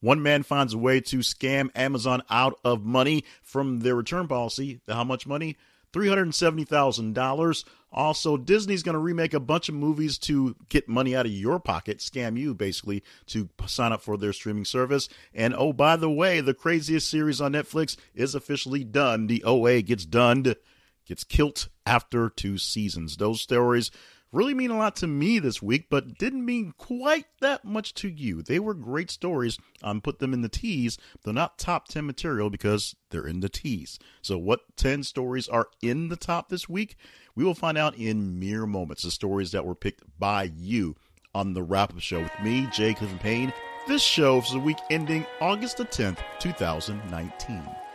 One man finds a way to scam Amazon out of money from their return policy. How much money? $370,000. Also, Disney's going to remake a bunch of movies to get money out of your pocket, scam you basically to sign up for their streaming service. And oh, by the way, the craziest series on Netflix is officially done. The OA gets done, gets killed after two seasons. Those stories really mean a lot to me this week, but didn't mean quite that much to you. They were great stories. I'm put them in the teas. They're not top 10 material because they're in the teas. So, what 10 stories are in the top this week? We will find out in mere moments. The stories that were picked by you on the wrap up show with me, Jay Clifton Payne. This show is the week ending August the 10th, 2019.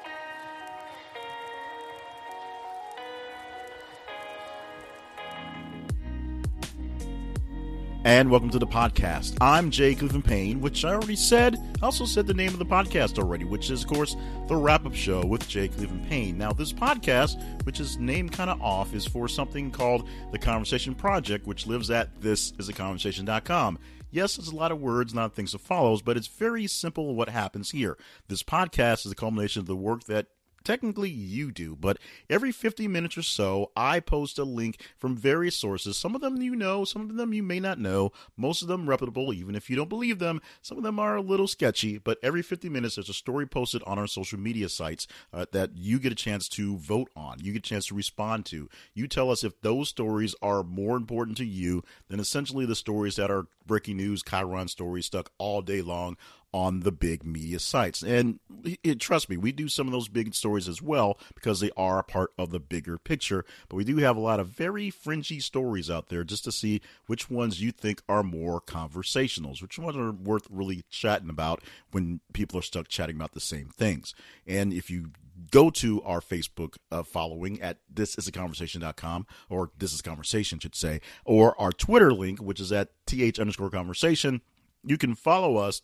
And welcome to the podcast. I'm Jay Clifton Payne, which I already said. I also said the name of the podcast already, which is, of course, the wrap up show with Jay Clifton Payne. Now, this podcast, which is named kind of off, is for something called the Conversation Project, which lives at thisisaconversation.com. Yes, it's a lot of words, not things that follows, but it's very simple what happens here. This podcast is a culmination of the work that technically you do, but every 50 minutes or so, I post a link from various sources. Some of them you know, some of them you may not know, most of them reputable, even if you don't believe them. Some of them are a little sketchy, but every 50 minutes, there's a story posted on our social media sites uh, that you get a chance to vote on, you get a chance to respond to. You tell us if those stories are more important to you than essentially the stories that are breaking news, Chiron stories stuck all day long on the big media sites. And it, trust me, we do some of those big stories as well because they are a part of the bigger picture. But we do have a lot of very fringy stories out there just to see which ones you think are more conversationals, which ones are worth really chatting about when people are stuck chatting about the same things. And if you go to our Facebook uh, following at thisisaconversation.com or this is conversation should say, or our Twitter link, which is at th underscore conversation. You can follow us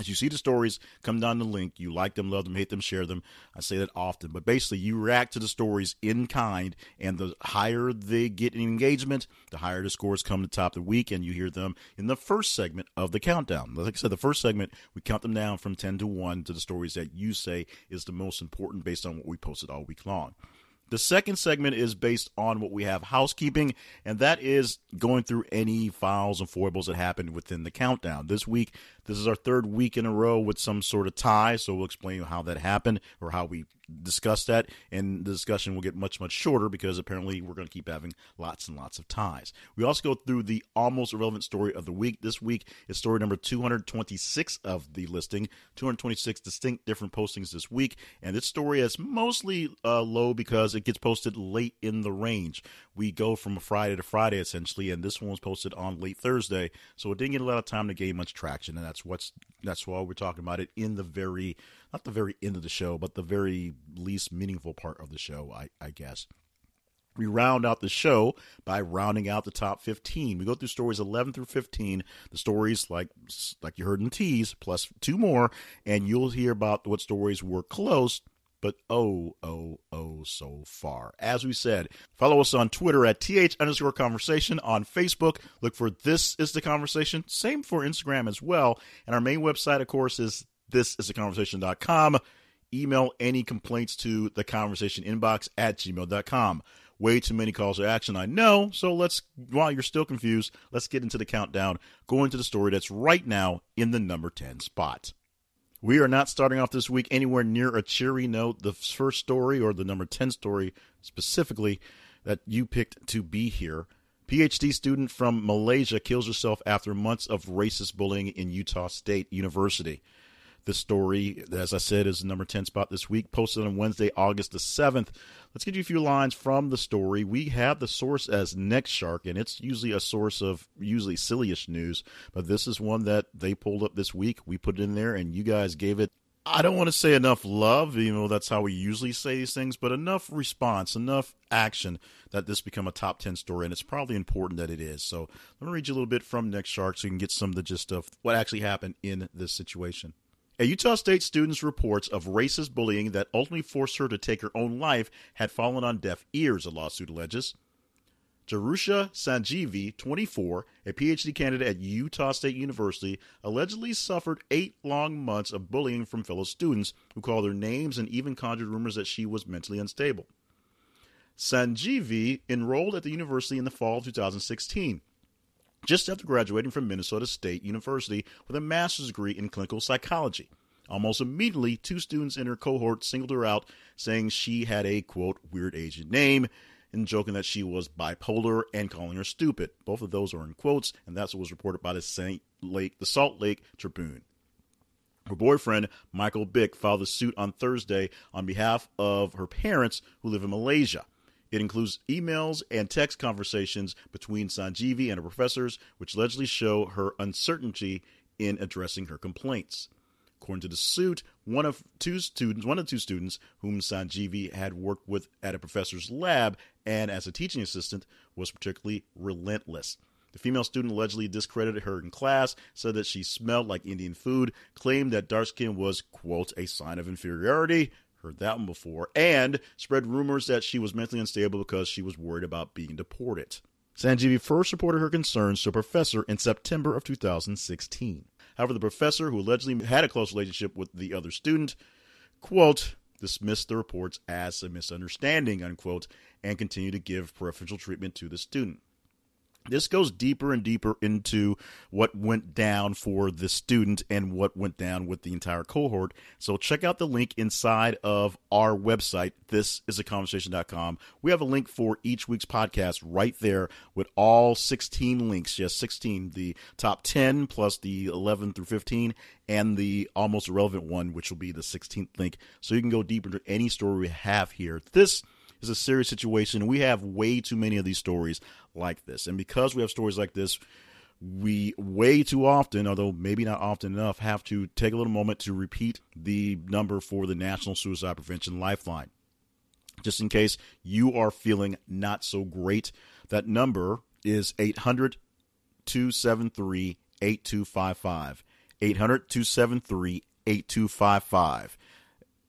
as you see the stories come down the link, you like them, love them, hate them, share them. I say that often, but basically, you react to the stories in kind, and the higher they get in engagement, the higher the scores come to top the week, and you hear them in the first segment of the countdown. Like I said, the first segment, we count them down from 10 to 1 to the stories that you say is the most important based on what we posted all week long. The second segment is based on what we have housekeeping, and that is going through any files and foibles that happened within the countdown. This week, this is our third week in a row with some sort of tie, so we'll explain how that happened or how we discuss that, and the discussion will get much, much shorter because apparently we're going to keep having lots and lots of ties. We also go through the almost irrelevant story of the week. This week is story number 226 of the listing, 226 distinct different postings this week, and this story is mostly uh, low because it gets posted late in the range. We go from a Friday to Friday essentially, and this one was posted on late Thursday, so it didn't get a lot of time to gain much traction, and that's what's that's why we're talking about it in the very not the very end of the show, but the very least meaningful part of the show, I, I guess. We round out the show by rounding out the top 15. We go through stories 11 through 15, the stories like like you heard in tease, plus two more, and you'll hear about what stories were close, but oh, oh, oh, so far. As we said, follow us on Twitter at th underscore conversation. On Facebook, look for This is the Conversation. Same for Instagram as well. And our main website, of course, is this is a conversation.com. Email any complaints to the conversation inbox at gmail.com. Way too many calls to action, I know. So let's, while you're still confused, let's get into the countdown. Go into the story that's right now in the number 10 spot. We are not starting off this week anywhere near a cheery note. The first story, or the number 10 story specifically, that you picked to be here PhD student from Malaysia kills herself after months of racist bullying in Utah State University. The story, as I said, is the number 10 spot this week, posted on Wednesday, August the 7th. Let's get you a few lines from the story. We have the source as Next Shark, and it's usually a source of usually sillyish news, but this is one that they pulled up this week. We put it in there, and you guys gave it I don't want to say enough love, you know, that's how we usually say these things, but enough response, enough action that this become a top 10 story, and it's probably important that it is. So let me read you a little bit from Next Shark so you can get some of the gist of what actually happened in this situation. A Utah State student's reports of racist bullying that ultimately forced her to take her own life had fallen on deaf ears, a lawsuit alleges. Jerusha Sanjeevi, 24, a PhD candidate at Utah State University, allegedly suffered eight long months of bullying from fellow students who called her names and even conjured rumors that she was mentally unstable. Sanjeevi enrolled at the university in the fall of 2016, just after graduating from Minnesota State University with a master's degree in clinical psychology. Almost immediately, two students in her cohort singled her out, saying she had a quote, weird Asian name and joking that she was bipolar and calling her stupid. Both of those are in quotes, and that's what was reported by the Saint Lake, the Salt Lake Tribune. Her boyfriend, Michael Bick, filed a suit on Thursday on behalf of her parents who live in Malaysia. It includes emails and text conversations between Sanjeevi and her professors, which allegedly show her uncertainty in addressing her complaints. According to the suit, one of two students, one of two students whom Sanjeevi had worked with at a professor's lab and as a teaching assistant, was particularly relentless. The female student allegedly discredited her in class, said that she smelled like Indian food, claimed that dark skin was, quote, a sign of inferiority, heard that one before, and spread rumors that she was mentally unstable because she was worried about being deported. Sanjeevi first reported her concerns to a professor in September of 2016. However, the professor, who allegedly had a close relationship with the other student, quote, dismissed the reports as a misunderstanding, unquote, and continued to give preferential treatment to the student. This goes deeper and deeper into what went down for the student and what went down with the entire cohort. So check out the link inside of our website. This is a conversation.com. We have a link for each week's podcast right there with all 16 links. Yes, 16, the top 10 plus the 11 through 15 and the almost irrelevant one, which will be the 16th link. So you can go deeper into any story we have here. This is a serious situation. We have way too many of these stories like this. And because we have stories like this, we way too often, although maybe not often enough, have to take a little moment to repeat the number for the National Suicide Prevention Lifeline. Just in case you are feeling not so great, that number is 800 273 8255. 800 273 8255.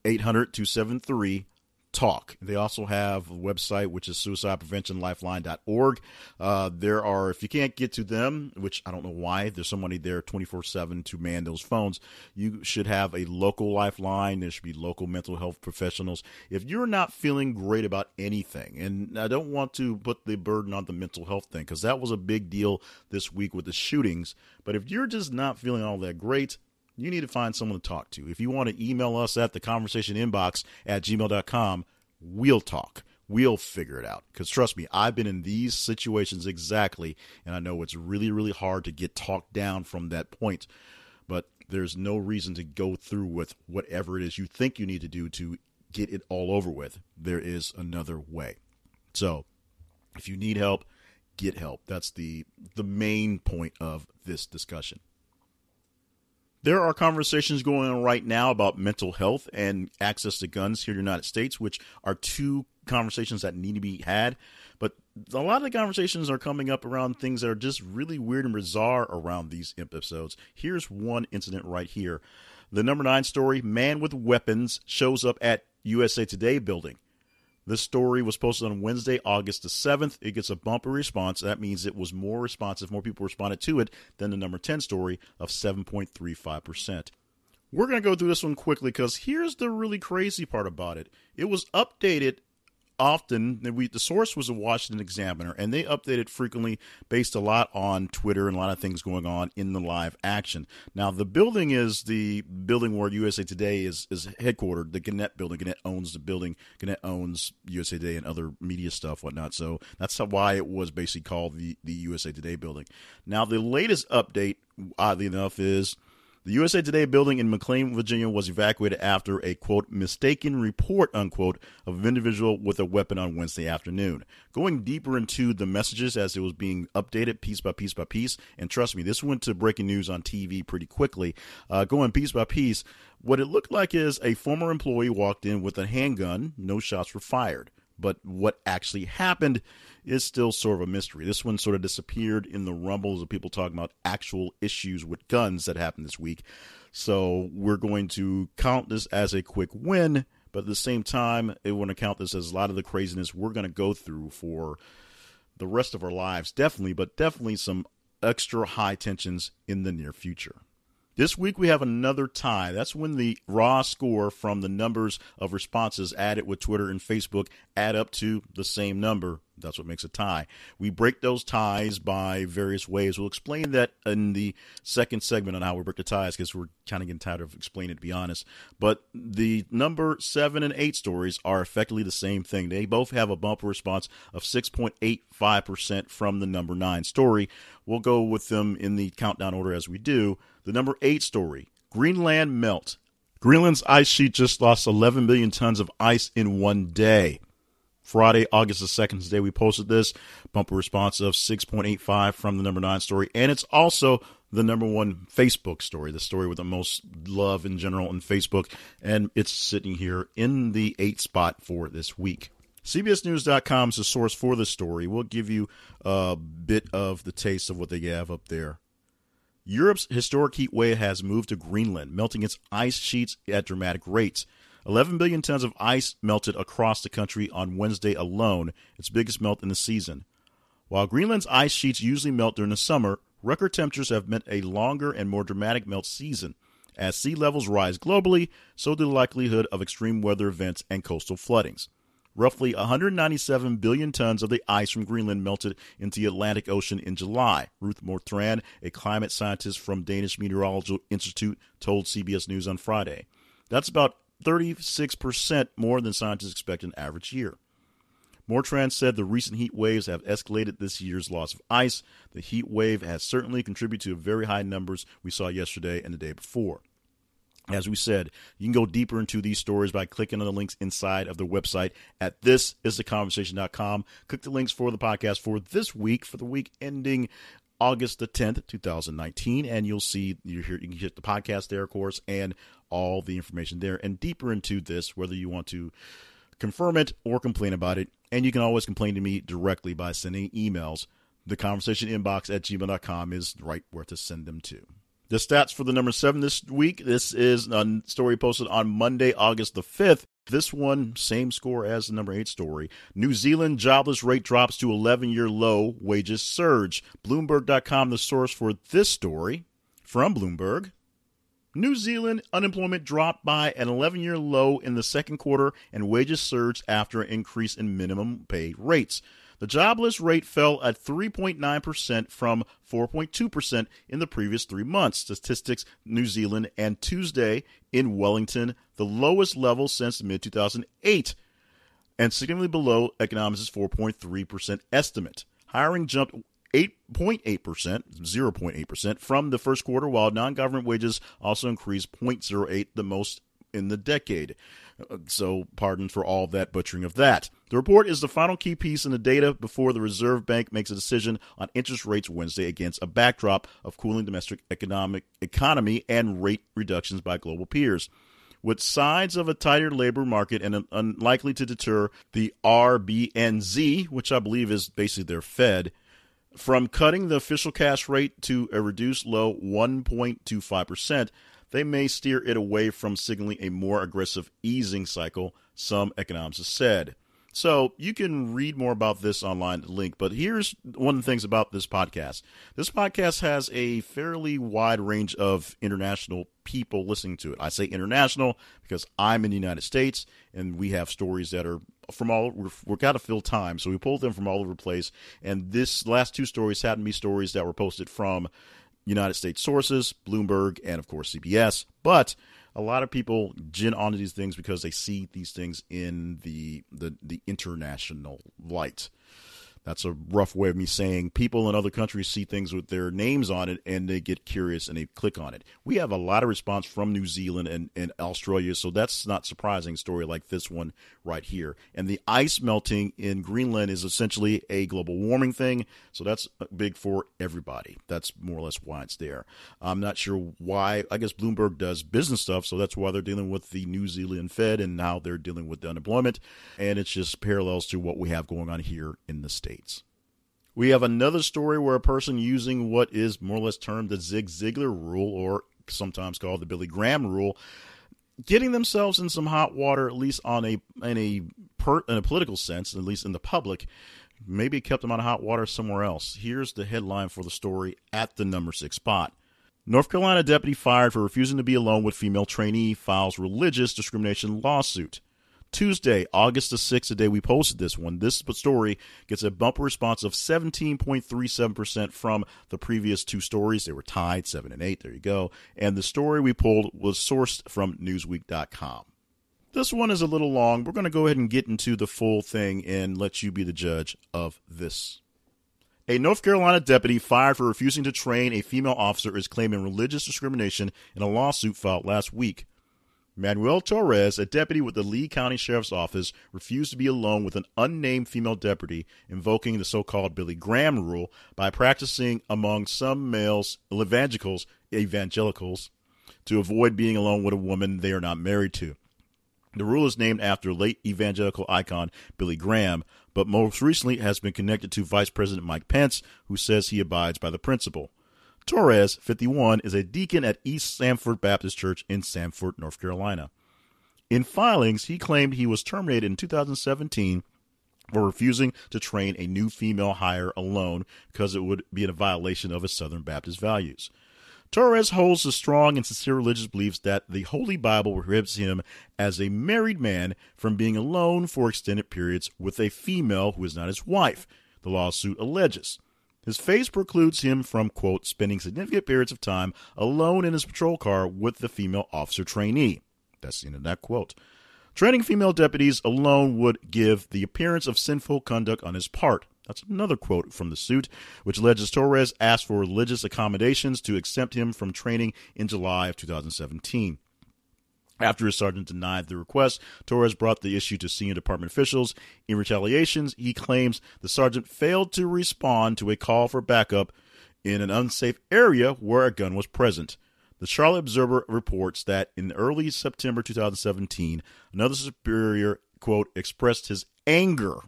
800 273 talk. They also have a website which is suicidepreventionlifeline.org. Uh, there are, if you can't get to them, which I don't know why, there's somebody there 24 7 to man those phones. You should have a local lifeline. There should be local mental health professionals. If you're not feeling great about anything, and I don't want to put the burden on the mental health thing because that was a big deal this week with the shootings, but if you're just not feeling all that great, you need to find someone to talk to. If you want to email us at the conversation inbox at gmail.com, we'll talk. We'll figure it out. Because trust me, I've been in these situations exactly, and I know it's really, really hard to get talked down from that point. But there's no reason to go through with whatever it is you think you need to do to get it all over with. There is another way. So if you need help, get help. That's the the main point of this discussion. There are conversations going on right now about mental health and access to guns here in the United States, which are two conversations that need to be had. But a lot of the conversations are coming up around things that are just really weird and bizarre around these episodes. Here's one incident right here. The number nine story Man with Weapons shows up at USA Today building. This story was posted on Wednesday, August the 7th. It gets a bumper response. That means it was more responsive, more people responded to it than the number 10 story of 7.35%. We're going to go through this one quickly because here's the really crazy part about it. It was updated often we the source was a Washington Examiner, and they updated frequently based a lot on Twitter and a lot of things going on in the live action. Now, the building is the building where USA Today is is headquartered. The Gannett building. Gannett owns the building. Gannett owns USA Today and other media stuff, whatnot. So that's why it was basically called the the USA Today building. Now, the latest update, oddly enough, is the USA Today building in McLean, Virginia was evacuated after a quote mistaken report unquote of an individual with a weapon on Wednesday afternoon. Going deeper into the messages as it was being updated piece by piece by piece, and trust me, this went to breaking news on TV pretty quickly. Uh, going piece by piece, what it looked like is a former employee walked in with a handgun. No shots were fired, but what actually happened is still sort of a mystery. This one sort of disappeared in the rumbles of people talking about actual issues with guns that happened this week. So we're going to count this as a quick win, but at the same time, we want to count this as a lot of the craziness we're going to go through for the rest of our lives, definitely, but definitely some extra high tensions in the near future. This week we have another tie. That's when the raw score from the numbers of responses added with Twitter and Facebook add up to the same number. That's what makes a tie. We break those ties by various ways. We'll explain that in the second segment on how we break the ties because we're kind of getting tired of explaining it, to be honest. But the number seven and eight stories are effectively the same thing. They both have a bumper response of 6.85% from the number nine story. We'll go with them in the countdown order as we do. The number eight story Greenland melt. Greenland's ice sheet just lost 11 million tons of ice in one day. Friday, August the 2nd, today we posted this. Bumper response of 6.85 from the number 9 story. And it's also the number one Facebook story, the story with the most love in general on Facebook. And it's sitting here in the 8 spot for this week. CBSNews.com is the source for this story. We'll give you a bit of the taste of what they have up there. Europe's historic heat wave has moved to Greenland, melting its ice sheets at dramatic rates. 11 billion tons of ice melted across the country on Wednesday alone, its biggest melt in the season. While Greenland's ice sheets usually melt during the summer, record temperatures have meant a longer and more dramatic melt season. As sea levels rise globally, so do the likelihood of extreme weather events and coastal floodings. Roughly 197 billion tons of the ice from Greenland melted into the Atlantic Ocean in July. Ruth Mottram, a climate scientist from Danish Meteorological Institute, told CBS News on Friday. That's about 36% more than scientists expect an average year. Mottram said the recent heat waves have escalated this year's loss of ice. The heat wave has certainly contributed to very high numbers we saw yesterday and the day before. As we said, you can go deeper into these stories by clicking on the links inside of the website at thisistheconversation.com. Click the links for the podcast for this week, for the week ending August the 10th, 2019, and you'll see you hear you can hit the podcast there, of course, and all the information there and deeper into this, whether you want to confirm it or complain about it. And you can always complain to me directly by sending emails. The conversation inbox at gmail.com is right where to send them to. The stats for the number seven this week. This is a story posted on Monday, August the 5th. This one, same score as the number eight story. New Zealand jobless rate drops to 11 year low, wages surge. Bloomberg.com, the source for this story from Bloomberg. New Zealand unemployment dropped by an 11 year low in the second quarter, and wages surged after an increase in minimum pay rates. The jobless rate fell at 3.9% from 4.2% in the previous three months. Statistics New Zealand and Tuesday in Wellington, the lowest level since mid 2008, and significantly below economists' 4.3% estimate. Hiring jumped 8.8%, 0.8% from the first quarter, while non government wages also increased 0.08, the most in the decade. Uh, so, pardon for all that butchering of that. The report is the final key piece in the data before the Reserve Bank makes a decision on interest rates Wednesday against a backdrop of cooling domestic economic economy and rate reductions by global peers. With signs of a tighter labor market and unlikely to deter the RBNZ, which I believe is basically their Fed, from cutting the official cash rate to a reduced low 1.25%, they may steer it away from signaling a more aggressive easing cycle, some economists said. So you can read more about this online link, but here's one of the things about this podcast. This podcast has a fairly wide range of international people listening to it. I say international because I'm in the United States and we have stories that are from all we're, we're got to fill time, so we pulled them from all over the place. And this last two stories to be stories that were posted from United States sources, Bloomberg, and of course CBS. But a lot of people gin onto these things because they see these things in the the, the international light. That's a rough way of me saying people in other countries see things with their names on it and they get curious and they click on it. We have a lot of response from New Zealand and, and Australia, so that's not surprising story like this one right here. And the ice melting in Greenland is essentially a global warming thing, so that's big for everybody. That's more or less why it's there. I'm not sure why. I guess Bloomberg does business stuff, so that's why they're dealing with the New Zealand Fed and now they're dealing with the unemployment. And it's just parallels to what we have going on here in the States. We have another story where a person using what is more or less termed the Zig Ziglar rule, or sometimes called the Billy Graham rule, getting themselves in some hot water, at least on a in a per, in a political sense, at least in the public, Maybe kept them out of hot water somewhere else. Here's the headline for the story at the number six spot. North Carolina deputy fired for refusing to be alone with female trainee files religious discrimination lawsuit. Tuesday, August the 6th, the day we posted this one, this story gets a bumper response of 17.37% from the previous two stories. They were tied, 7 and 8. There you go. And the story we pulled was sourced from Newsweek.com. This one is a little long. We're going to go ahead and get into the full thing and let you be the judge of this. A North Carolina deputy fired for refusing to train a female officer is claiming religious discrimination in a lawsuit filed last week. Manuel Torres, a deputy with the Lee County Sheriff's Office, refused to be alone with an unnamed female deputy, invoking the so called Billy Graham rule by practicing among some males, evangelicals, evangelicals, to avoid being alone with a woman they are not married to. The rule is named after late evangelical icon Billy Graham, but most recently has been connected to Vice President Mike Pence, who says he abides by the principle. Torres, 51, is a deacon at East Sanford Baptist Church in Sanford, North Carolina. In filings, he claimed he was terminated in 2017 for refusing to train a new female hire alone because it would be in a violation of his Southern Baptist values. Torres holds the strong and sincere religious beliefs that the Holy Bible prohibits him as a married man from being alone for extended periods with a female who is not his wife, the lawsuit alleges. His face precludes him from, quote, spending significant periods of time alone in his patrol car with the female officer trainee. That's the end of that quote. Training female deputies alone would give the appearance of sinful conduct on his part. That's another quote from the suit, which alleges Torres asked for religious accommodations to exempt him from training in July of 2017. After his sergeant denied the request, Torres brought the issue to senior department officials. In retaliation, he claims the sergeant failed to respond to a call for backup in an unsafe area where a gun was present. The Charlotte Observer reports that in early September 2017, another superior, quote, expressed his anger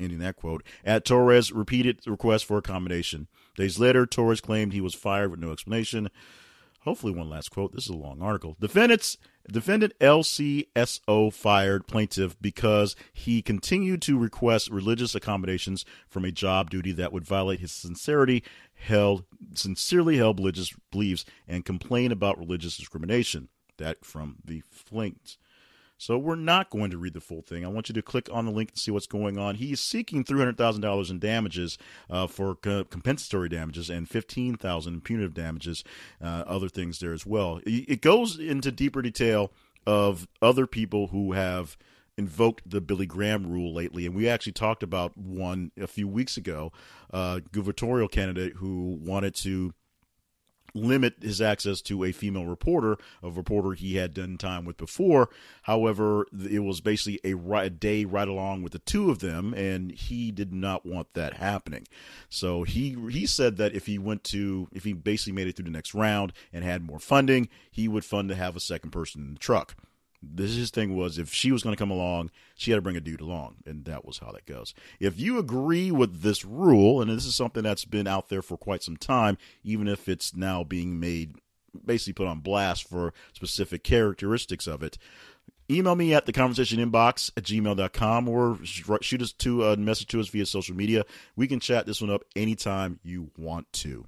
ending that quote, at Torres' repeated request for accommodation. Days later, Torres claimed he was fired with no explanation. Hopefully, one last quote. This is a long article. Defendants defendant LCSO fired plaintiff because he continued to request religious accommodations from a job duty that would violate his sincerity held sincerely held religious beliefs and complain about religious discrimination. That from the Flinks. So we're not going to read the full thing. I want you to click on the link and see what's going on. Seeking three hundred thousand dollars in damages uh, for co- compensatory damages and fifteen thousand in punitive damages, uh, other things there as well. It goes into deeper detail of other people who have invoked the Billy Graham rule lately, and we actually talked about one a few weeks ago, uh, gubernatorial candidate who wanted to limit his access to a female reporter, a reporter he had done time with before. However, it was basically a, a day right along with the two of them, and he did not want that happening. So he he said that if he went to if he basically made it through the next round and had more funding, he would fund to have a second person in the truck. This his thing was if she was going to come along, she had to bring a dude along, and that was how that goes. If you agree with this rule, and this is something that's been out there for quite some time, even if it's now being made basically put on blast for specific characteristics of it, email me at the conversation inbox at gmail.com or shoot us to a message to us via social media. We can chat this one up anytime you want to.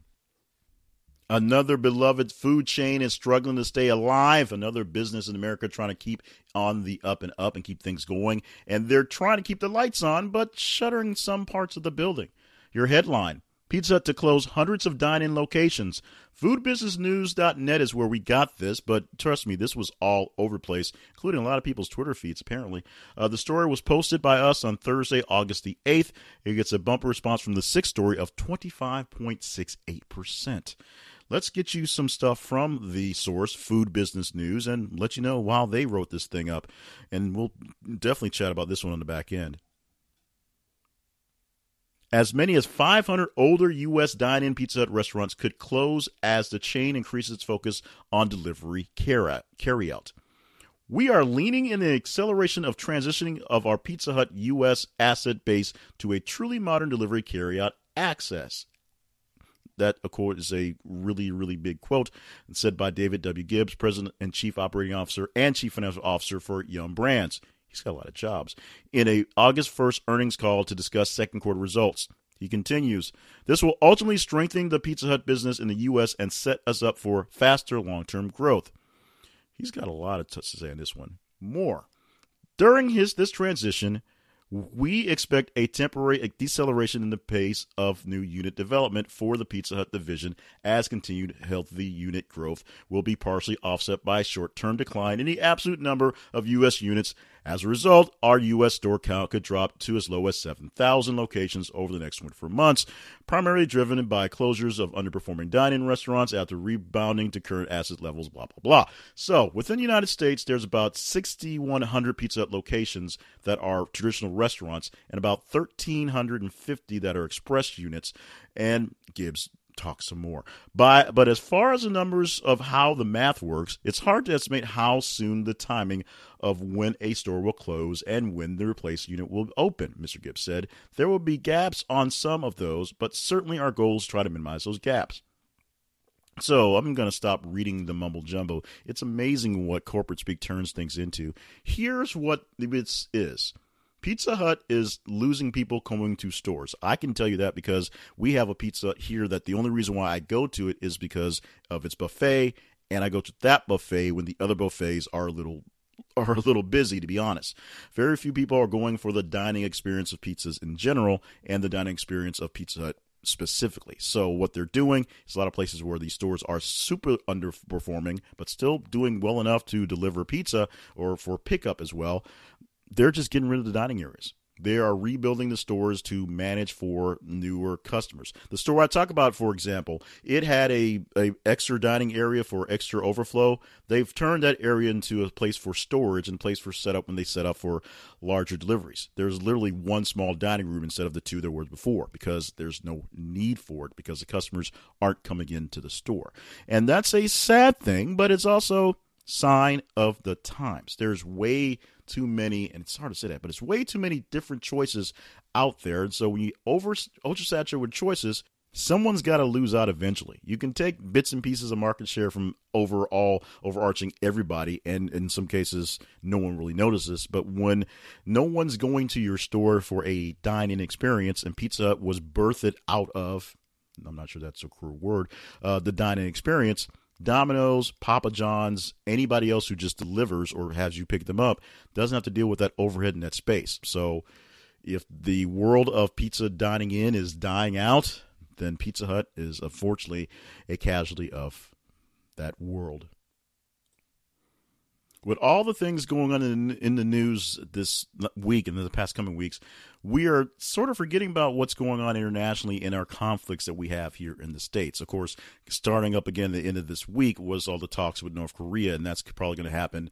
Another beloved food chain is struggling to stay alive. Another business in America trying to keep on the up and up and keep things going. And they're trying to keep the lights on, but shuttering some parts of the building. Your headline Pizza Hut to close hundreds of dine in locations. Foodbusinessnews.net is where we got this, but trust me, this was all over the place, including a lot of people's Twitter feeds, apparently. Uh, the story was posted by us on Thursday, August the 8th. It gets a bumper response from the sixth story of 25.68%. Let's get you some stuff from the source, Food Business News, and let you know why they wrote this thing up. And we'll definitely chat about this one on the back end. As many as 500 older U.S. dine in Pizza Hut restaurants could close as the chain increases its focus on delivery carryout. We are leaning in the acceleration of transitioning of our Pizza Hut U.S. asset base to a truly modern delivery carryout access that, of course, is a really, really big quote said by David W. Gibbs, President and Chief Operating Officer and Chief Financial Officer for Yum Brands. He's got a lot of jobs. In a August 1st earnings call to discuss second quarter results. He continues, This will ultimately strengthen the Pizza Hut business in the U.S. and set us up for faster long term growth. He's got a lot of to say on this one. More. During his this transition, we expect a temporary deceleration in the pace of new unit development for the Pizza Hut division as continued healthy unit growth will be partially offset by a short term decline in the absolute number of U.S. units as a result, our U.S. store count could drop to as low as 7,000 locations over the next 24 months, primarily driven by closures of underperforming dining restaurants after rebounding to current asset levels, blah, blah, blah. So, within the United States, there's about 6,100 Pizza Hut locations that are traditional restaurants and about 1,350 that are express units. And Gibbs talk some more. But but as far as the numbers of how the math works, it's hard to estimate how soon the timing of when a store will close and when the replaced unit will open, Mr. Gibbs said. There will be gaps on some of those, but certainly our goal is to try to minimize those gaps. So I'm going to stop reading the mumble jumbo. It's amazing what corporate speak turns things into. Here's what it is. Pizza Hut is losing people coming to stores. I can tell you that because we have a pizza here that the only reason why I go to it is because of its buffet, and I go to that buffet when the other buffets are a little are a little busy to be honest. Very few people are going for the dining experience of pizzas in general and the dining experience of Pizza Hut specifically. So what they're doing is a lot of places where these stores are super underperforming but still doing well enough to deliver pizza or for pickup as well they're just getting rid of the dining areas. They are rebuilding the stores to manage for newer customers. The store I talk about, for example, it had a, a extra dining area for extra overflow. They've turned that area into a place for storage and place for setup when they set up for larger deliveries. There's literally one small dining room instead of the two there were before because there's no need for it because the customers aren't coming into the store. And that's a sad thing, but it's also sign of the times. There's way too many, and it's hard to say that, but it's way too many different choices out there. And so when you over oversaturate with choices, someone's got to lose out eventually. You can take bits and pieces of market share from overall overarching everybody, and in some cases, no one really notices. But when no one's going to your store for a dine-in experience, and Pizza was birthed out of, I'm not sure that's a cruel word, uh, the dine-in experience Domino's, Papa John's, anybody else who just delivers or has you pick them up doesn't have to deal with that overhead and that space. So if the world of pizza dining in is dying out, then Pizza Hut is unfortunately a casualty of that world with all the things going on in, in the news this week and in the past coming weeks, we are sort of forgetting about what's going on internationally in our conflicts that we have here in the States. Of course, starting up again at the end of this week was all the talks with North Korea, and that's probably going to happen,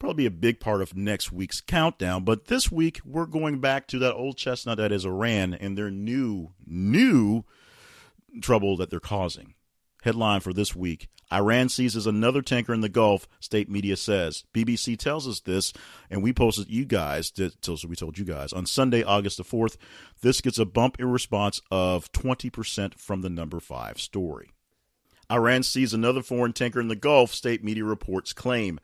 probably be a big part of next week's countdown. But this week, we're going back to that old chestnut that is Iran and their new, new trouble that they're causing. Headline for this week Iran seizes another tanker in the Gulf, state media says. BBC tells us this, and we posted you guys, so we told you guys, on Sunday, August the 4th. This gets a bump in response of 20% from the number 5 story. Iran seizes another foreign tanker in the Gulf, state media reports claim.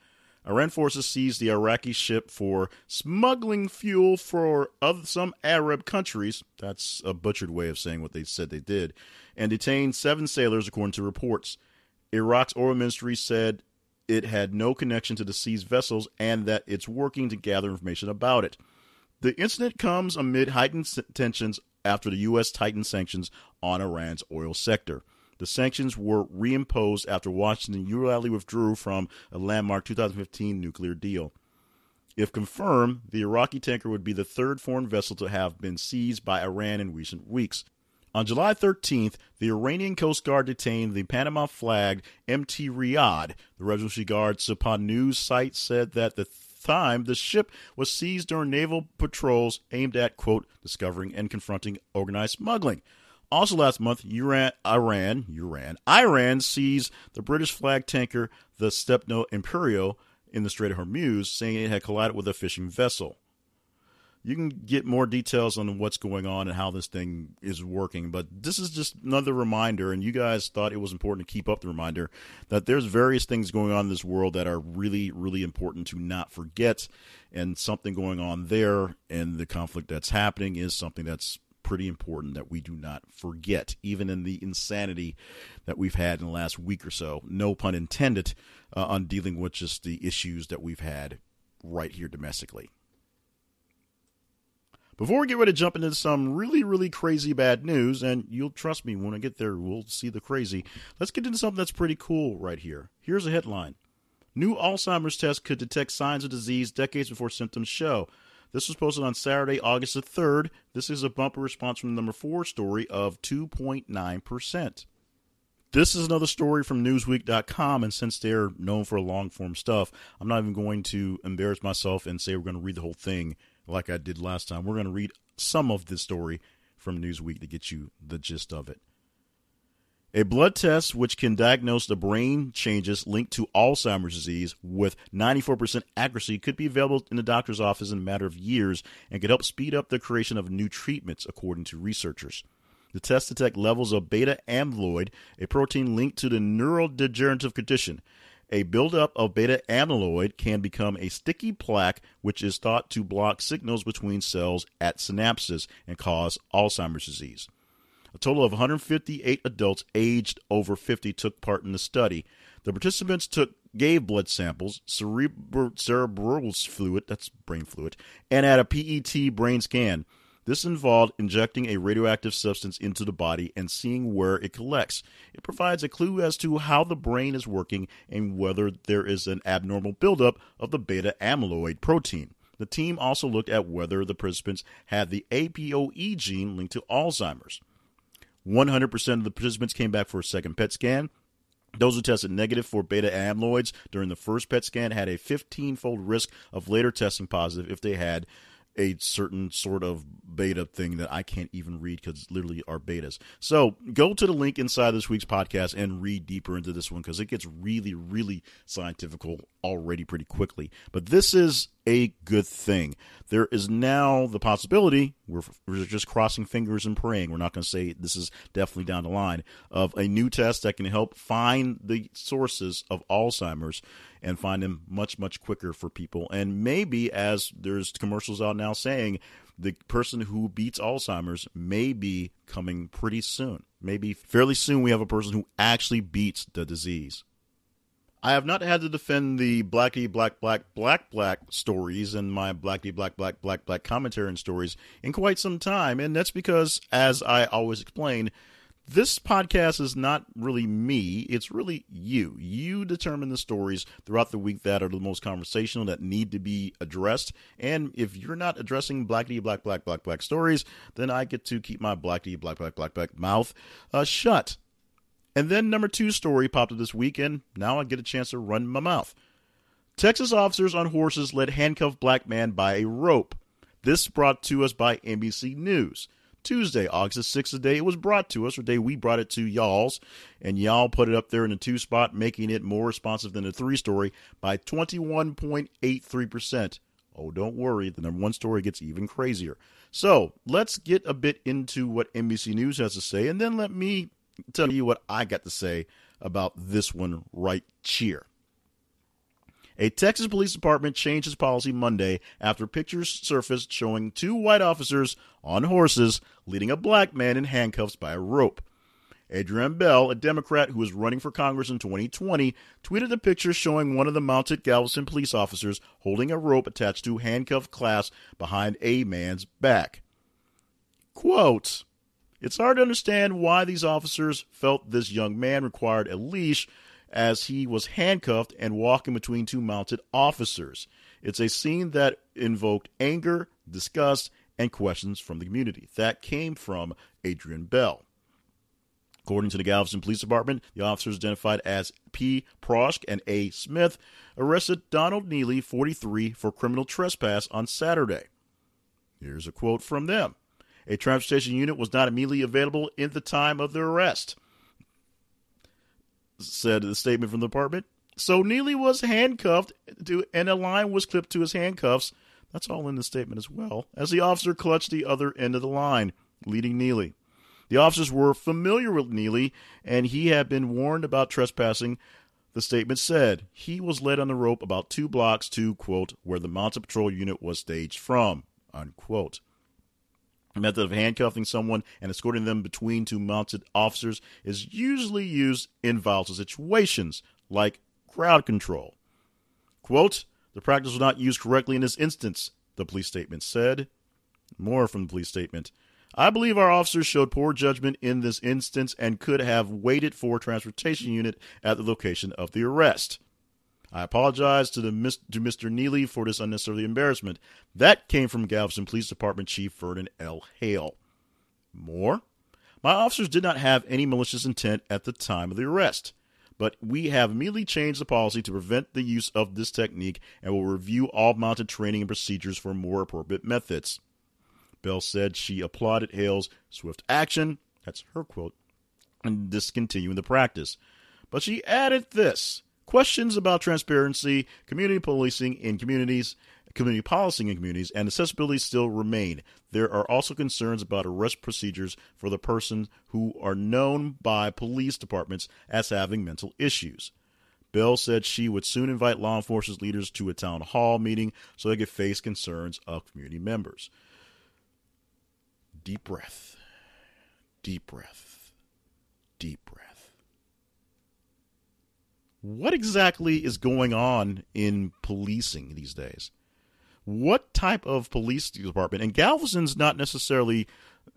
Iran forces seized the Iraqi ship for smuggling fuel for some Arab countries. That's a butchered way of saying what they said they did and detained seven sailors, according to reports. Iraq's oil ministry said it had no connection to the seized vessels and that it's working to gather information about it. The incident comes amid heightened tensions after the U.S. tightened sanctions on Iran's oil sector. The sanctions were reimposed after Washington unilaterally withdrew from a landmark 2015 nuclear deal. If confirmed, the Iraqi tanker would be the third foreign vessel to have been seized by Iran in recent weeks. On July 13th, the Iranian Coast Guard detained the Panama flagged MT Riah. The Revolutionary Guard's Sepah news site said that the time the ship was seized during naval patrols aimed at, quote, discovering and confronting organized smuggling. Also last month, Iran, Iran, Iran, Iran seized the British flag tanker, the Stepnoe Imperio, in the Strait of Hormuz, saying it had collided with a fishing vessel. you can get more details on what's going on and how this thing is working. But this is just another reminder, and you guys thought it was important to keep up the reminder that there's various things going on in this world that are really, really important to not forget. And something going on there and the conflict that's happening is something that's pretty important that we do not forget, even in the insanity that we've had in the last week or so. No pun intended uh, on dealing with just the issues that we've had right here domestically. Before we get ready to jump into some really, really crazy bad news, and you'll trust me when I get there, we'll see the crazy. Let's get into something that's pretty cool right here. Here's a headline New Alzheimer's test could detect signs of disease decades before symptoms show. This was posted on Saturday, August the 3rd. This is a bumper response from the number four story of 2.9%. This is another story from Newsweek.com, and since they're known for long form stuff, I'm not even going to embarrass myself and say we're going to read the whole thing like I did last time. We're going to read some of this story from Newsweek to get you the gist of it. A blood test which can diagnose the brain changes linked to Alzheimer's disease with 94% accuracy could be available in the doctor's office in a matter of years and could help speed up the creation of new treatments, according to researchers. The test detects levels of beta amyloid, a protein linked to the neurodegenerative condition. A buildup of beta amyloid can become a sticky plaque, which is thought to block signals between cells at synapses and cause Alzheimer's disease. A total of 158 adults aged over 50 took part in the study. The participants took gave blood samples, cerebral, cerebral fluid, that's brain fluid, and had a PET brain scan. This involved injecting a radioactive substance into the body and seeing where it collects. It provides a clue as to how the brain is working and whether there is an abnormal buildup of the beta amyloid protein. The team also looked at whether the participants had the APOE gene linked to Alzheimer's. 100% of the participants came back for a second PET scan. Those who tested negative for beta amyloids during the first PET scan had a 15 fold risk of later testing positive if they had a certain sort of beta thing that I can't even read because literally are betas. So go to the link inside this week's podcast and read deeper into this one because it gets really, really scientifical already pretty quickly. But this is a good thing. There is now the possibility, we're, we're just crossing fingers and praying. We're not going to say this is definitely down the line, of a new test that can help find the sources of Alzheimer's and find them much, much quicker for people. And maybe, as there's commercials out now saying, the person who beats Alzheimer's may be coming pretty soon. Maybe fairly soon we have a person who actually beats the disease. I have not had to defend the Blacky Black Black Black Black stories and my Blacky Black Black Black Black commentary and stories in quite some time, and that's because, as I always explain, this podcast is not really me, it's really you. You determine the stories throughout the week that are the most conversational, that need to be addressed. And if you're not addressing black D, black, black, black, black stories, then I get to keep my black D, black, black, black, black mouth uh, shut. And then number two story popped up this weekend. now I get a chance to run my mouth. Texas officers on horses led handcuffed black man by a rope. This brought to us by NBC News. Tuesday, August the 6th, the day it was brought to us, or day we brought it to y'all's, and y'all put it up there in the two spot, making it more responsive than the three story by 21.83%. Oh, don't worry, the number one story gets even crazier. So let's get a bit into what NBC News has to say, and then let me tell you what I got to say about this one right here. A Texas police department changed its policy Monday after pictures surfaced showing two white officers on horses leading a black man in handcuffs by a rope. Adrienne Bell, a Democrat who was running for Congress in 2020, tweeted a picture showing one of the mounted Galveston police officers holding a rope attached to handcuffed clasp behind a man's back. Quote, It's hard to understand why these officers felt this young man required a leash as he was handcuffed and walking between two mounted officers. It's a scene that invoked anger, disgust, and questions from the community. That came from Adrienne Bell. According to the Galveston Police Department, the officers identified as P. Brosch and A. Smith arrested Donald Neely, 43, for criminal trespass on Saturday. Here's a quote from them. A transportation unit was not immediately available in the time of the arrest said the statement from the department. So Neely was handcuffed to, and a line was clipped to his handcuffs. That's all in the statement as well, as the officer clutched the other end of the line, leading Neely. The officers were familiar with Neely, and he had been warned about trespassing. The statement said he was led on the rope about two blocks to, quote, where the mounted patrol unit was staged from, unquote. The method of handcuffing someone and escorting them between two mounted officers is usually used in volatile situations, like crowd control. Quote, the practice was not used correctly in this instance, the police statement said. More from the police statement. I believe our officers showed poor judgment in this instance and could have waited for a transportation unit at the location of the arrest. I apologize to the to Mr. Neely for this unnecessary embarrassment. That came from Galveston Police Department Chief Vernon L. Hale. More? My officers did not have any malicious intent at the time of the arrest, but we have immediately changed the policy to prevent the use of this technique and will review all mounted training and procedures for more appropriate methods. Bell said she applauded Hale's swift action, that's her quote, in discontinuing the practice. But she added this questions about transparency, community policing in communities, community policing in communities, and accessibility still remain. There are also concerns about arrest procedures for the persons who are known by police departments as having mental issues. Bell said she would soon invite law enforcement leaders to a town hall meeting so they could face concerns of community members. Deep breath. Deep breath. Deep breath. What exactly is going on in policing these days? What type of police department? And Galveston's not necessarily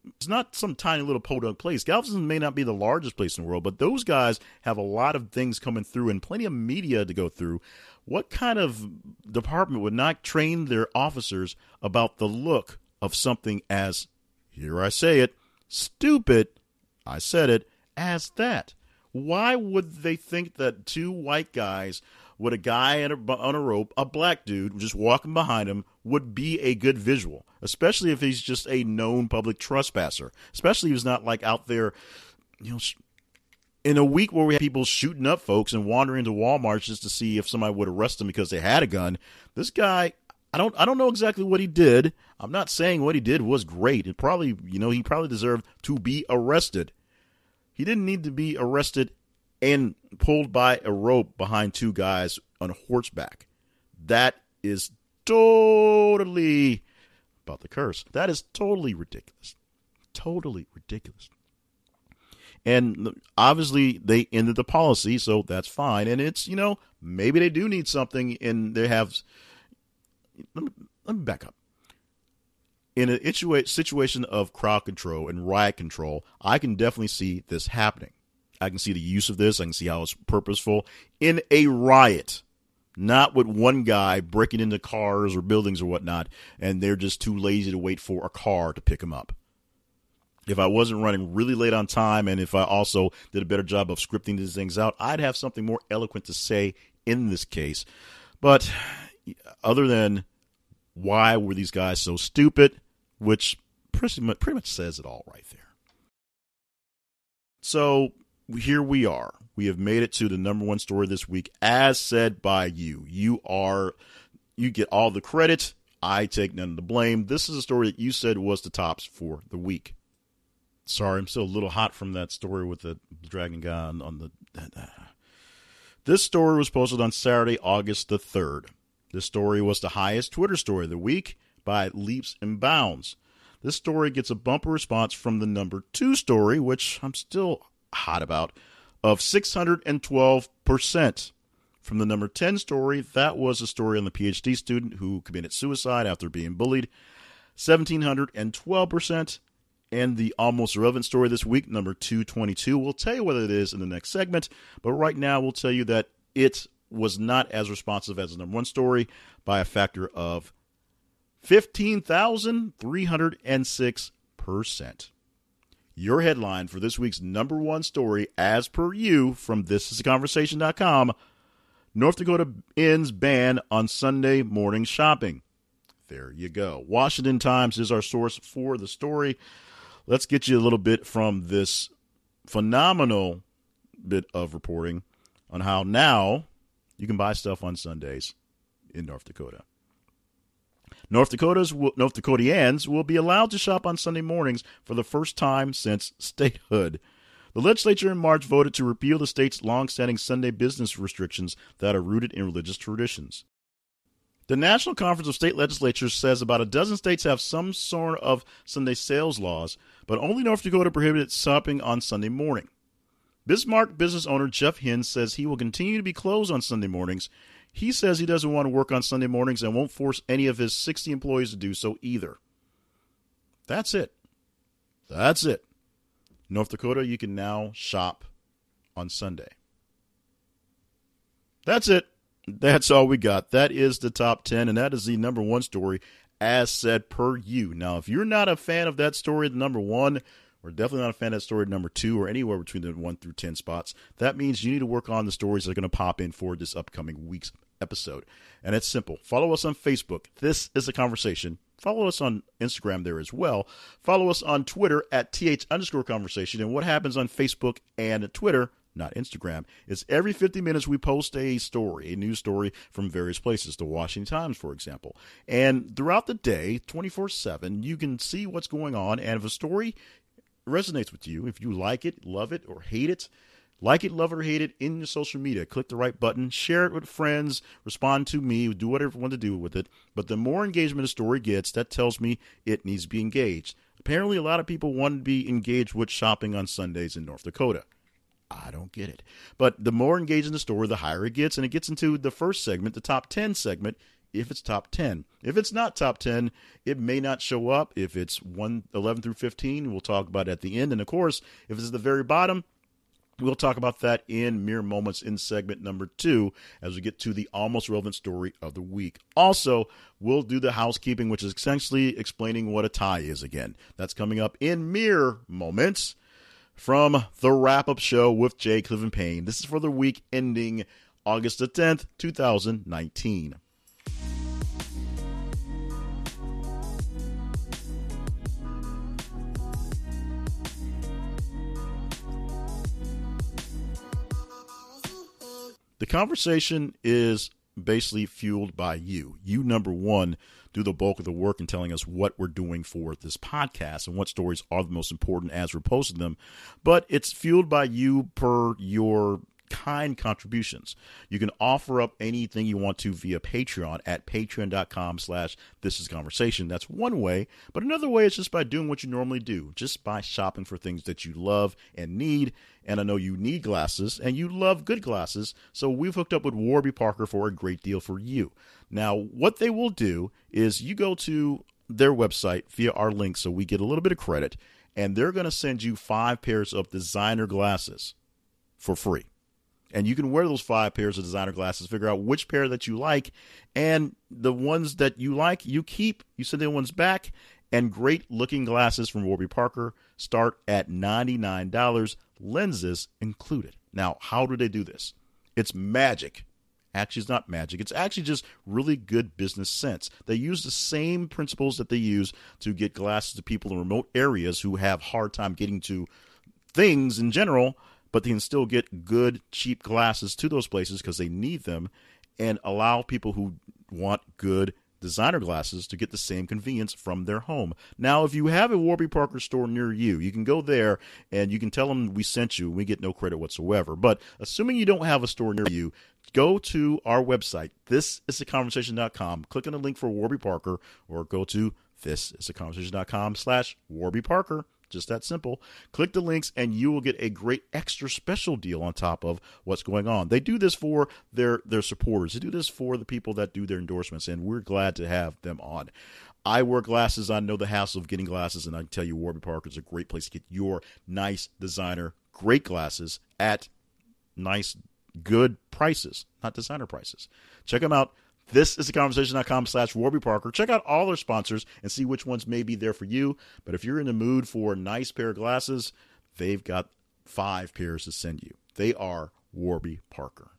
it's not some tiny little podunk place. Galveston may not be the largest place in the world, but those guys have a lot of things coming through and plenty of media to go through. What kind of department would not train their officers about the look of something as here I say it, stupid, I said it, as that. Why would they think that two white guys with a guy on a, on a rope, a black dude just walking behind him, would be a good visual, especially if he's just a known public trespasser, especially if he's not like out there, you know, in a week where we have people shooting up folks and wandering into Walmart just to see if somebody would arrest them because they had a gun. This guy, I don't I don't know exactly what he did. I'm not saying what he did was great. It probably, you know, he probably deserved to be arrested. He didn't need to be arrested and pulled by a rope behind two guys on horseback. That is totally about the curse. That is totally ridiculous. Totally ridiculous. And obviously, they ended the policy, so that's fine. And it's, you know, maybe they do need something and they have let me, let me back up. In a situation of crowd control and riot control, I can definitely see this happening. I can see the use of this. I can see how it's purposeful in a riot, not with one guy breaking into cars or buildings or whatnot, and they're just too lazy to wait for a car to pick them up. If I wasn't running really late on time, and if I also did a better job of scripting these things out, I'd have something more eloquent to say in this case. But other than why were these guys so stupid, which pretty much, pretty much says it all right there. So here we are. We have made it to the number one story this week, as said by you. You are, you get all the credit. I take none of the blame. This is a story that you said was the tops for the week. Sorry, I'm still a little hot from that story with the dragon guy on, on the. This story was posted on Saturday, August the 3rd. This story was the highest Twitter story of the week by leaps and bounds. This story gets a bumper response from the number two story, which I'm still hot about, of 612%. From the number 10 story, that was a story on the PhD student who committed suicide after being bullied, 1712%. And the almost irrelevant story this week, number 222, we'll tell you what it is in the next segment, but right now we'll tell you that it was not as responsive as the number one story by a factor of 15,306%. Your headline for this week's number one story, as per you, from thisistheconversation.com North Dakota ends ban on Sunday morning shopping. There you go. Washington Times is our source for the story. Let's get you a little bit from this phenomenal bit of reporting on how now you can buy stuff on Sundays in North Dakota. North Dakota's North Dakotians will be allowed to shop on Sunday mornings for the first time since statehood. The legislature in March voted to repeal the state's long-standing Sunday business restrictions that are rooted in religious traditions. The National Conference of State Legislatures says about a dozen states have some sort of Sunday sales laws, but only North Dakota prohibits shopping on Sunday morning. Bismarck business owner Jeff Hinn says he will continue to be closed on Sunday mornings he says he doesn't want to work on Sunday mornings and won't force any of his 60 employees to do so either. That's it. That's it. North Dakota, you can now shop on Sunday. That's it. That's all we got. That is the top 10, and that is the number one story as said per you. Now, if you're not a fan of that story, the number one, or definitely not a fan of that story number two, or anywhere between the one through 10 spots, that means you need to work on the stories that are going to pop in for this upcoming week's episode. And it's simple. Follow us on Facebook. This is a conversation. Follow us on Instagram there as well. Follow us on Twitter at th underscore conversation. And what happens on Facebook and Twitter, not Instagram, is every 50 minutes we post a story, a news story from various places, the Washington Times, for example. And throughout the day, 24 7, you can see what's going on. And if a story resonates with you, if you like it, love it, or hate it, like it, love it, or hate it in your social media. Click the right button, share it with friends, respond to me, do whatever you want to do with it. But the more engagement a story gets, that tells me it needs to be engaged. Apparently, a lot of people want to be engaged with shopping on Sundays in North Dakota. I don't get it. But the more engaged in the story, the higher it gets, and it gets into the first segment, the top 10 segment, if it's top 10. If it's not top 10, it may not show up. If it's 1 11 through 15, we'll talk about it at the end. And of course, if it's at the very bottom, We'll talk about that in mere moments in segment number two as we get to the almost relevant story of the week. Also, we'll do the housekeeping, which is essentially explaining what a tie is again. That's coming up in mere moments from the wrap up show with Jay Cleveland Payne. This is for the week ending August the 10th, 2019. The conversation is basically fueled by you. You, number one, do the bulk of the work in telling us what we're doing for this podcast and what stories are the most important as we're posting them. But it's fueled by you per your kind contributions. You can offer up anything you want to via Patreon at patreon.com slash this is conversation. That's one way. But another way is just by doing what you normally do, just by shopping for things that you love and need. And I know you need glasses and you love good glasses. So we've hooked up with Warby Parker for a great deal for you. Now, what they will do is you go to their website via our link so we get a little bit of credit and they're going to send you five pairs of designer glasses for free and you can wear those five pairs of designer glasses figure out which pair that you like. And the ones that you like you keep you send the ones back. And great looking glasses from warby parker start at $99 lenses included. Now how do they do this? It's magic. Actually it's not magic. It's actually just really good business sense. They use the same principles that they use to get glasses to people in remote areas who have hard time getting to things in general but they can still get good, cheap glasses to those places because they need them and allow people who want good designer glasses to get the same convenience from their home. Now, if you have a Warby Parker store near you, you can go there and you can tell them we sent you. We get no credit whatsoever. But assuming you don't have a store near you, go to our website, thisisaconversation.com, click on the link for Warby Parker, or go to thisisaconversation.com slash Warby Parker just that simple. Click the links and you will get a great extra special deal on top of what's going on. They do this for their their supporters. They do this for the people that do their endorsements and we're glad to have them on. I wear glasses. I know the hassle of getting glasses, and I can tell you, Warby Parker is a great place to get your nice designer, great glasses at nice, good prices, not designer prices. Check them out. This is the conversation.com slash Warby Parker. Check out all their sponsors and see which ones may be there for you. But if you're in the mood for a nice pair of glasses, they've got five pairs to send you. They are Warby Parker.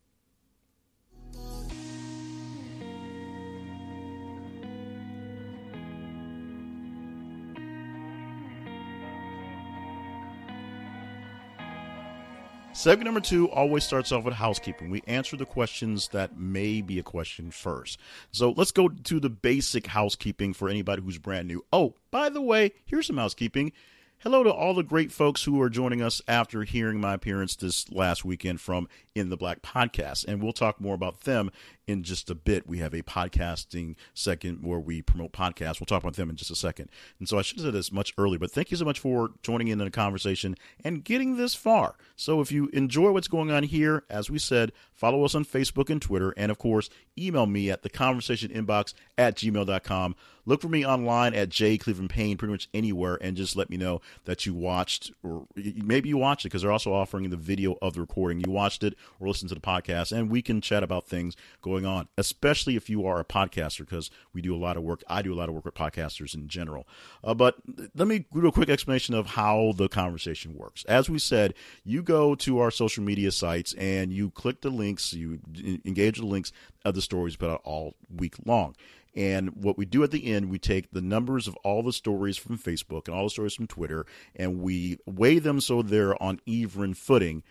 Segment number two always starts off with housekeeping. We answer the questions that may be a question first. So let's go to the basic housekeeping for anybody who's brand new. Oh, by the way, here's some housekeeping. Hello to all the great folks who are joining us after hearing my appearance this last weekend from In the Black podcast. And we'll talk more about them in just a bit. We have a podcasting second where we promote podcasts. We'll talk about them in just a second. And so I should have said this much earlier, but thank you so much for joining in the conversation and getting this far. So if you enjoy what's going on here, as we said, follow us on Facebook and Twitter. And of course, email me at the conversation inbox at gmail.com. Look for me online at J Cleveland Payne, pretty much anywhere, and just let me know that you watched, or maybe you watched it because they're also offering the video of the recording. You watched it or listened to the podcast, and we can chat about things going on, especially if you are a podcaster, because we do a lot of work. I do a lot of work with podcasters in general. Uh, but let me do a quick explanation of how the conversation works. As we said, you go to our social media sites and you click the links, you engage the links of the stories put out all week long. And what we do at the end, we take the numbers of all the stories from Facebook and all the stories from Twitter, and we weigh them so they're on even footing,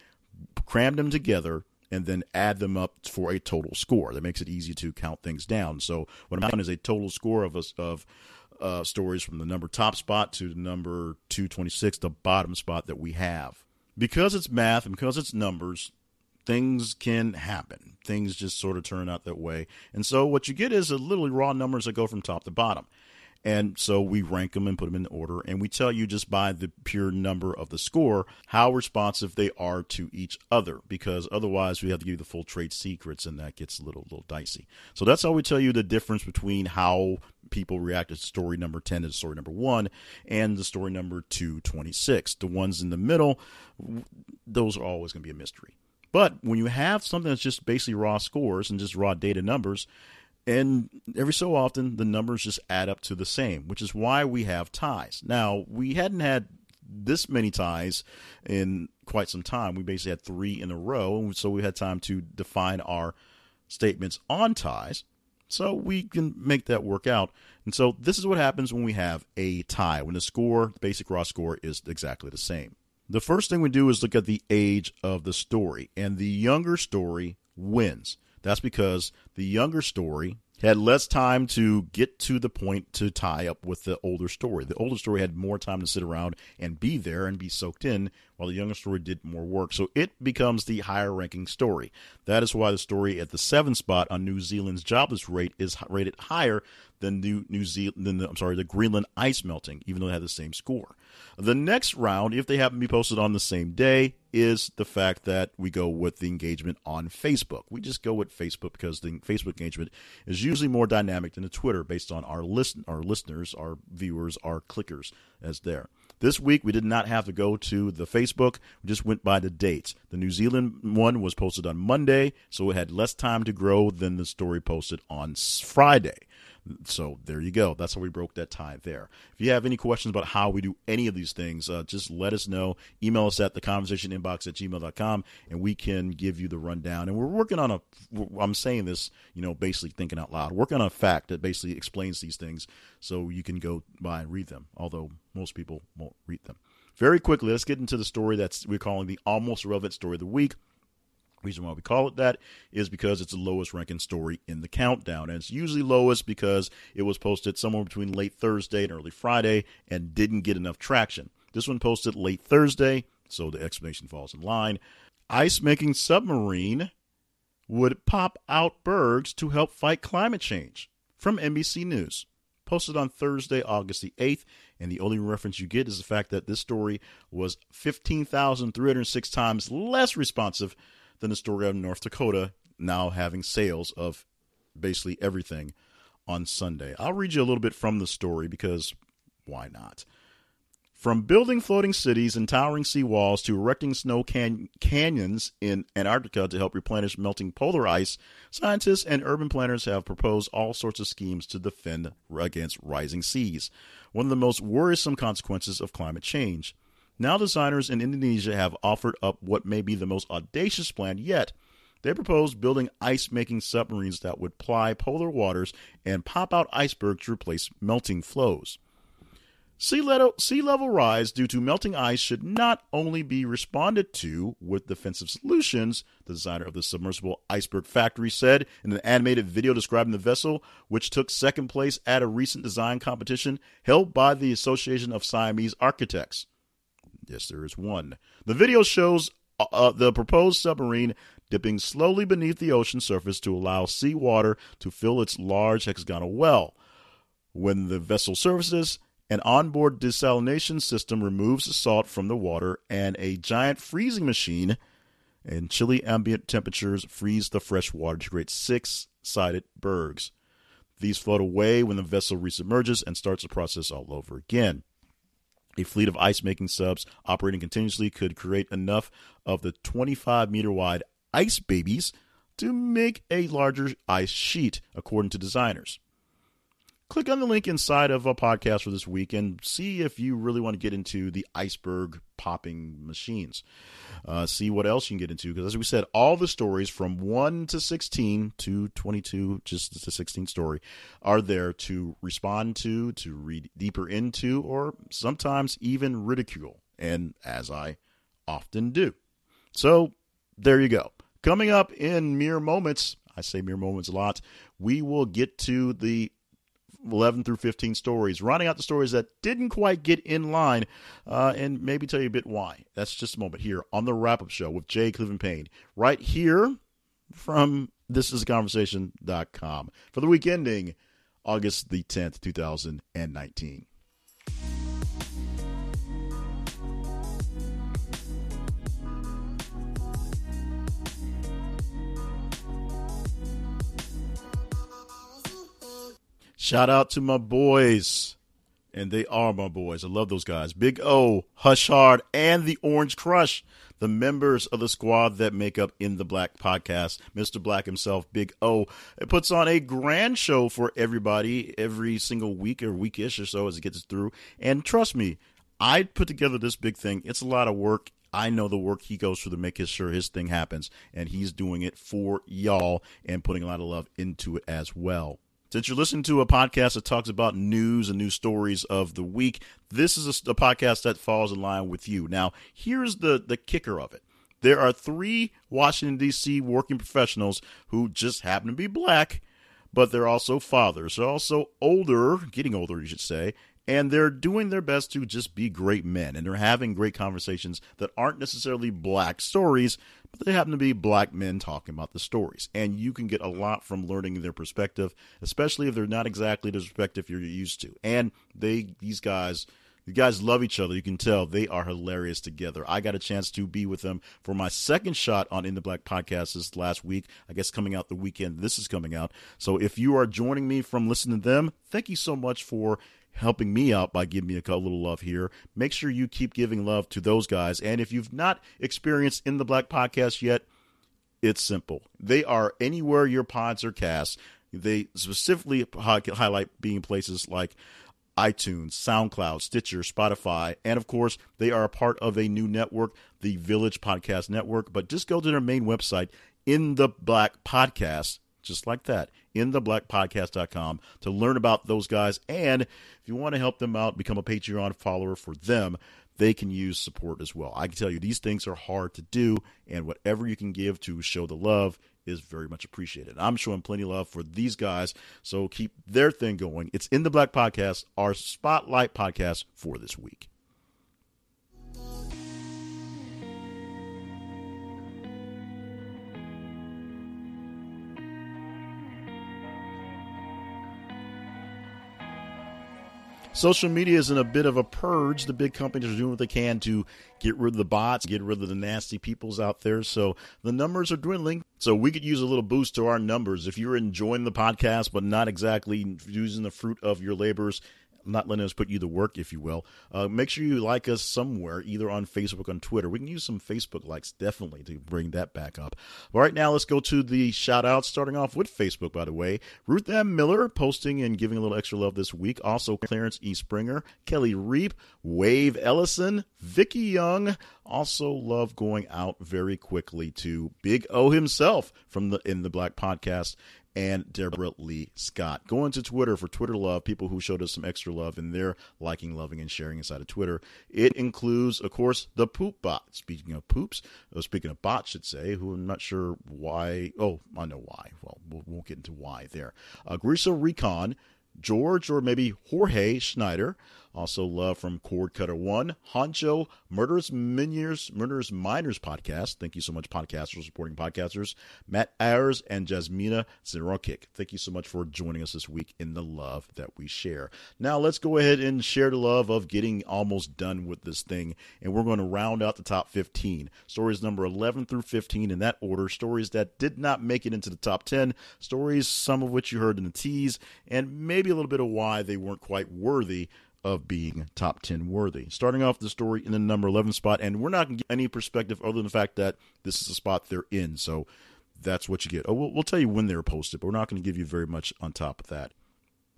cram them together, and then add them up for a total score. That makes it easy to count things down. So what I'm doing is a total score of us of uh, stories from the number top spot to number 226, the bottom spot that we have. Because it's math and because it's numbers, things can happen. Things just sort of turn out that way. And so what you get is a literally raw numbers that go from top to bottom. And so we rank them and put them in order, and we tell you just by the pure number of the score how responsive they are to each other, because otherwise we have to give you the full trade secrets, and that gets a little little dicey. So that's how we tell you the difference between how people react to story number 10 to story number 1 and the story number 226 the ones in the middle those are always going to be a mystery. But when you have something that's just basically raw scores and just raw data numbers, and every so often the numbers just add up to the same, which is why we have ties. Now, we hadn't had this many ties in quite some time. We basically had three in a row, and so we had time to define our statements on ties. So we can make that work out. And so this is what happens when we have a tie, when the score, the basic raw score, is exactly the same. The first thing we do is look at the age of the story, and the younger story wins. That's because the younger story had less time to get to the point to tie up with the older story. The older story had more time to sit around and be there and be soaked in, while the younger story did more work. So it becomes the higher ranking story. That is why the story at the seventh spot on New Zealand's jobless rate is rated higher than New New Zealand than the, I'm sorry the Greenland ice melting, even though they had the same score. The next round, if they happen to be posted on the same day, is the fact that we go with the engagement on Facebook. We just go with Facebook because the Facebook engagement is usually more dynamic than the Twitter based on our listen our listeners, our viewers, our clickers as there. This week we did not have to go to the Facebook. We just went by the dates. The New Zealand one was posted on Monday, so it had less time to grow than the story posted on Friday. So there you go. That's how we broke that tie there. If you have any questions about how we do any of these things, uh, just let us know. Email us at the conversation inbox at gmail.com and we can give you the rundown. And we're working on a, I'm saying this, you know, basically thinking out loud, working on a fact that basically explains these things so you can go by and read them, although most people won't read them. Very quickly, let's get into the story that's we're calling the almost relevant story of the week reason why we call it that is because it's the lowest ranking story in the countdown. And it's usually lowest because it was posted somewhere between late thursday and early friday and didn't get enough traction. This one posted late thursday so the explanation falls in line. Ice making submarine would pop out bergs to help fight climate change from nbc news. Posted on thursday august the 8th and the only reference you get is the fact that this story was 15,306 times less responsive than the story of North Dakota now having sales of basically everything on Sunday. I'll read you a little bit from the story because why not? From building floating cities and towering sea walls to erecting snow can- canyons in Antarctica to help replenish melting polar ice, scientists and urban planners have proposed all sorts of schemes to defend against rising seas, one of the most worrisome consequences of climate change. Now, designers in Indonesia have offered up what may be the most audacious plan yet. They propose building ice making submarines that would ply polar waters and pop out icebergs to replace melting floes. Sea level, sea level rise due to melting ice should not only be responded to with defensive solutions, the designer of the submersible Iceberg Factory said in an animated video describing the vessel, which took second place at a recent design competition held by the Association of Siamese Architects. Yes, there is one. The video shows uh, uh the proposed submarine dipping slowly beneath the ocean surface to allow seawater to fill its large hexagonal well. When the vessel surfaces, an onboard desalination system removes the salt from the water, and a giant freezing machine and chilly ambient temperatures freeze the fresh water to create six sided bergs. These float away when the vessel resubmerges and starts the process all over again. A fleet of ice making subs operating continuously could create enough of the 25 meter wide ice babies to make a larger ice sheet, according to designers click on the link inside of a podcast for this week and see if you really want to get into the iceberg popping machines. Uh, see what else you can get into because, as we said, all the stories from 1 to 16 to 22, just the 16 story, are there to respond to, to read deeper into, or sometimes even ridicule. And as I often do. So there you go. Coming up in mere moments, I say mere moments a lot, we will get to the 11 through 15 stories, rounding out the stories that didn't quite get in line, uh, and maybe tell you a bit why. That's just a moment here on the wrap up show with Jay Cleveland Payne, right here from thisisconversation.com for the week ending August the 10th, 2019. Shout out to my boys. And they are my boys. I love those guys. Big O, Hush Hard, and the Orange Crush, the members of the squad that make up In the Black podcast. Mr. Black himself, Big O, it puts on a grand show for everybody every single week or weekish or so as it gets through. And trust me, I put together this big thing. It's a lot of work. I know the work he goes through to make sure his thing happens, and he's doing it for y'all and putting a lot of love into it as well. Since you're listening to a podcast that talks about news and news stories of the week, this is a, a podcast that falls in line with you. Now, here's the, the kicker of it. There are three Washington, D.C. working professionals who just happen to be black, but they're also fathers. They're also older, getting older, you should say, and they're doing their best to just be great men and they're having great conversations that aren't necessarily black stories but they happen to be black men talking about the stories and you can get a lot from learning their perspective especially if they're not exactly the perspective you're used to and they these guys the guys love each other. You can tell they are hilarious together. I got a chance to be with them for my second shot on In the Black podcast this last week. I guess coming out the weekend this is coming out. So if you are joining me from listening to them, thank you so much for helping me out by giving me a little love here. Make sure you keep giving love to those guys. And if you've not experienced In the Black podcast yet, it's simple. They are anywhere your pods are cast. They specifically highlight being places like iTunes, SoundCloud, Stitcher, Spotify, and of course, they are a part of a new network, the Village Podcast Network. But just go to their main website, In the Black Podcast, just like that, intheblackpodcast.com to learn about those guys. And if you want to help them out, become a Patreon follower for them, they can use support as well. I can tell you these things are hard to do, and whatever you can give to show the love is very much appreciated. I'm showing plenty of love for these guys, so keep their thing going. It's in the Black Podcast, our spotlight podcast for this week. Social media is in a bit of a purge. The big companies are doing what they can to get rid of the bots, get rid of the nasty peoples out there. So the numbers are dwindling. So we could use a little boost to our numbers. If you're enjoying the podcast, but not exactly using the fruit of your labors, not letting us put you to work, if you will. Uh, make sure you like us somewhere, either on Facebook, on Twitter. We can use some Facebook likes definitely to bring that back up. But right now, let's go to the shout outs, starting off with Facebook, by the way. Ruth M. Miller posting and giving a little extra love this week. Also, Clarence E. Springer, Kelly Reap, Wave Ellison, Vicky Young. Also, love going out very quickly to Big O himself from the In the Black podcast and Deborah Lee Scott. Going to Twitter for Twitter love, people who showed us some extra love in their liking, loving, and sharing inside of Twitter. It includes, of course, the poop bot. Speaking of poops, or speaking of bots, should say, who I'm not sure why. Oh, I know why. Well, we won't get into why there. Uh, Grisa Recon, George, or maybe Jorge Schneider. Also, love from Cord Cutter One, Honcho, Murderous Minions, Murderous Miners podcast. Thank you so much, podcasters, supporting podcasters. Matt Ayers and Jasmina Zerokik. Thank you so much for joining us this week in the love that we share. Now, let's go ahead and share the love of getting almost done with this thing. And we're going to round out the top 15. Stories number 11 through 15 in that order. Stories that did not make it into the top 10. Stories, some of which you heard in the tease, and maybe a little bit of why they weren't quite worthy of being top 10 worthy. Starting off the story in the number 11 spot, and we're not going to get any perspective other than the fact that this is the spot they're in. So that's what you get. Oh, we'll, we'll tell you when they're posted, but we're not going to give you very much on top of that.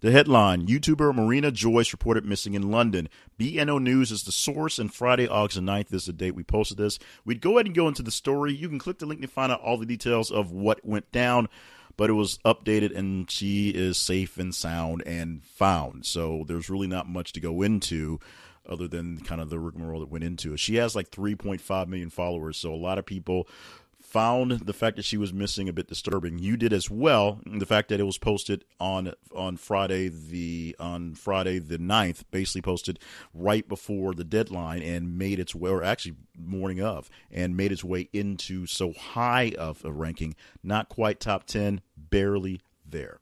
The headline YouTuber Marina Joyce reported missing in London. BNO News is the source, and Friday, August 9th is the date we posted this. We'd go ahead and go into the story. You can click the link to find out all the details of what went down but it was updated and she is safe and sound and found. So there's really not much to go into other than kind of the rigmarole that went into it. She has like 3.5 million followers, so a lot of people found the fact that she was missing a bit disturbing. You did as well. The fact that it was posted on on Friday the on Friday the 9th, basically posted right before the deadline and made its way or actually morning of and made its way into so high of a ranking, not quite top 10, barely there.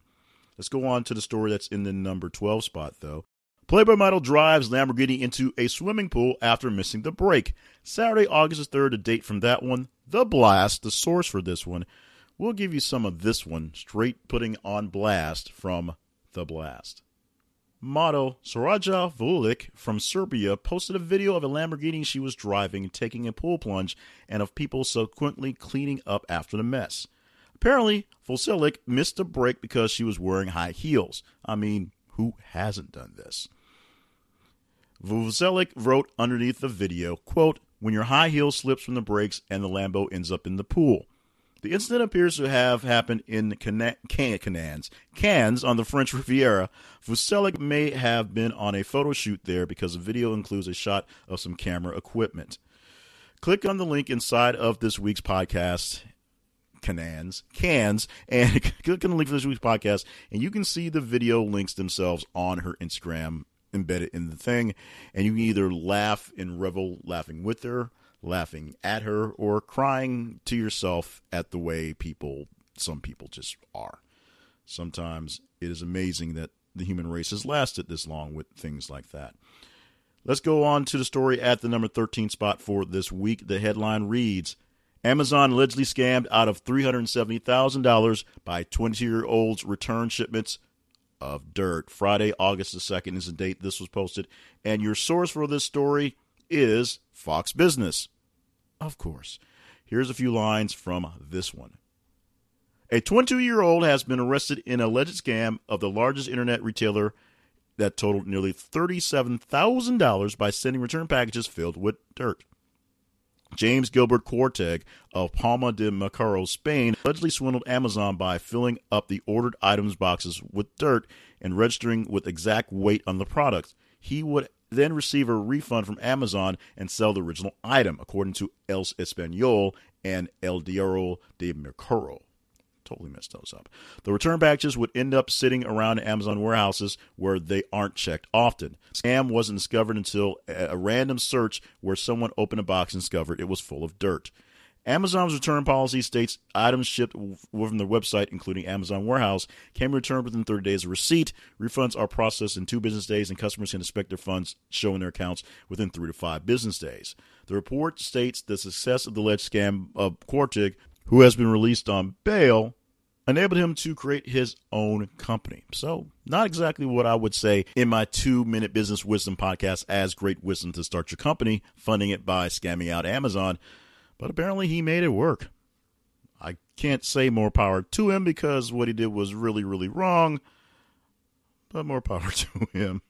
Let's go on to the story that's in the number 12 spot though. Playboy model drives Lamborghini into a swimming pool after missing the brake. Saturday, August 3rd, a date from that one. The Blast, the source for this one. We'll give you some of this one, straight putting on blast from The Blast. Model Saraja Vulic from Serbia posted a video of a Lamborghini she was driving taking a pool plunge and of people subsequently cleaning up after the mess. Apparently, Vulic missed a brake because she was wearing high heels. I mean, who hasn't done this? Vulic wrote underneath the video, quote, when your high heel slips from the brakes and the Lambo ends up in the pool. The incident appears to have happened in Cannes, Cannes on the French Riviera. Vucelic may have been on a photo shoot there because the video includes a shot of some camera equipment. Click on the link inside of this week's podcast, Canans, Cans, and click on the link for this week's podcast, and you can see the video links themselves on her Instagram embedded in the thing, and you can either laugh and revel laughing with her, laughing at her, or crying to yourself at the way people, some people just are. Sometimes it is amazing that the human race has lasted this long with things like that. Let's go on to the story at the number 13 spot for this week. The headline reads Amazon allegedly scammed out of $370,000 by 20 year olds' return shipments of dirt. Friday, August the 2nd is the date this was posted. And your source for this story is Fox Business. Of course. Here's a few lines from this one. A 22 year old has been arrested in an alleged scam of the largest internet retailer that totaled nearly $37,000 by sending return packages filled with dirt. James Gilbert Quarteg of Palma de Macaro, Spain, allegedly swindled Amazon by filling up the ordered items boxes with dirt and registering with exact weight on the products. He would then receive a refund from Amazon and sell the original item, according to El Español and El Diario de Macaro totally messed those up. The return packages would end up sitting around Amazon warehouses where they aren't checked often. Scam wasn't discovered until a random search where someone opened a box and discovered it was full of dirt. Amazon's return policy states items shipped from their website, including Amazon Warehouse, can be returned within 30 days of receipt. Refunds are processed in two business days, and customers can expect their funds showing their accounts within three to five business days. The report states the success of the alleged scam of Quartig, who has been released on bail, enabled him to create his own company. So, not exactly what I would say in my two minute business wisdom podcast as great wisdom to start your company, funding it by scamming out Amazon, but apparently he made it work. I can't say more power to him because what he did was really, really wrong, but more power to him.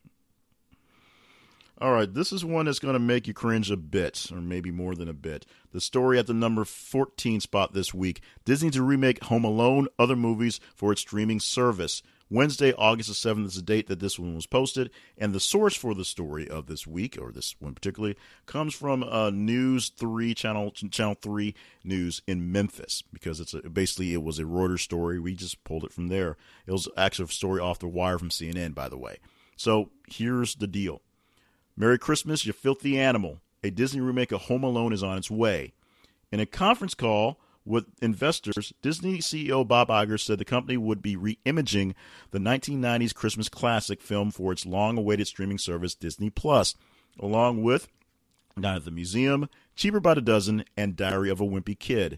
All right, this is one that's going to make you cringe a bit, or maybe more than a bit. The story at the number 14 spot this week Disney to remake Home Alone, other movies for its streaming service. Wednesday, August the 7th is the date that this one was posted, and the source for the story of this week, or this one particularly, comes from uh, News 3, Channel Channel 3 News in Memphis, because it's a, basically it was a Reuters story. We just pulled it from there. It was actually a story off the wire from CNN, by the way. So here's the deal Merry Christmas, you filthy animal. A Disney remake of Home Alone is on its way. In a conference call, with investors, Disney CEO Bob Iger said the company would be re-imaging the 1990s Christmas classic film for its long-awaited streaming service Disney Plus, along with Night at the Museum, Cheaper by the Dozen, and Diary of a Wimpy Kid.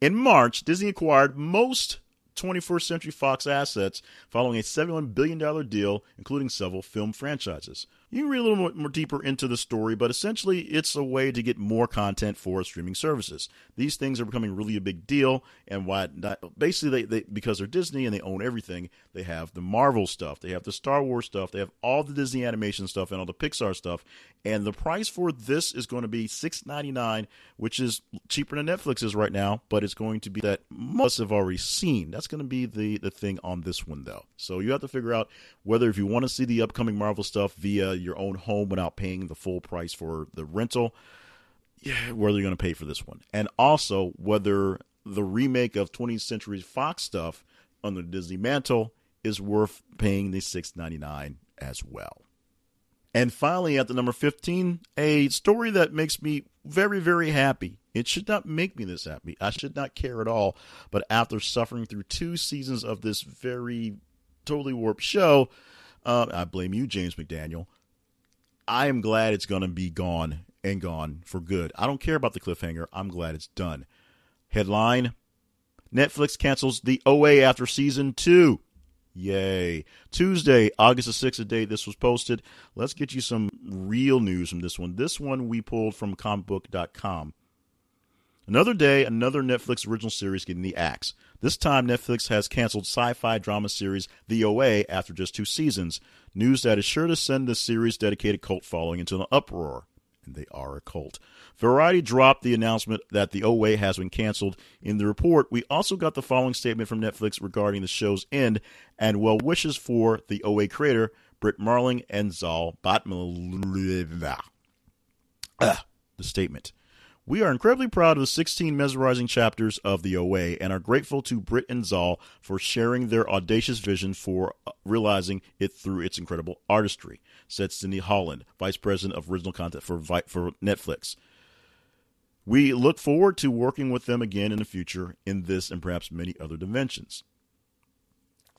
In March, Disney acquired most 21st Century Fox assets following a $71 billion deal, including several film franchises. You can read a little more, more, deeper into the story, but essentially it's a way to get more content for streaming services. These things are becoming really a big deal, and why not? basically they, they because they're Disney and they own everything, they have the Marvel stuff, they have the Star Wars stuff, they have all the Disney animation stuff and all the Pixar stuff, and the price for this is going to be six ninety nine, which is cheaper than Netflix is right now, but it's going to be that most have already seen. That's going to be the the thing on this one though. So you have to figure out whether if you want to see the upcoming Marvel stuff via your own home without paying the full price for the rental, yeah, whether you're going to pay for this one, and also whether the remake of 20th Century Fox stuff under the Disney mantle is worth paying the 6.99 as well. And finally, at the number 15, a story that makes me very, very happy. It should not make me this happy. I should not care at all. But after suffering through two seasons of this very totally warped show, uh, I blame you, James McDaniel. I am glad it's going to be gone and gone for good. I don't care about the cliffhanger. I'm glad it's done. Headline Netflix cancels the OA after season two. Yay. Tuesday, August the 6th, the date this was posted. Let's get you some real news from this one. This one we pulled from comicbook.com. Another day, another Netflix original series getting the axe. This time, Netflix has canceled sci fi drama series The OA after just two seasons. News that is sure to send the series' dedicated cult following into an uproar. And they are a cult. Variety dropped the announcement that the OA has been canceled. In the report, we also got the following statement from Netflix regarding the show's end and well wishes for the OA creator, Brit Marling and Zal Batman. The statement. We are incredibly proud of the 16 mesmerizing chapters of the OA and are grateful to Brit and Zal for sharing their audacious vision for uh, realizing it through its incredible artistry, said Cindy Holland, Vice President of Original Content for, for Netflix. We look forward to working with them again in the future in this and perhaps many other dimensions.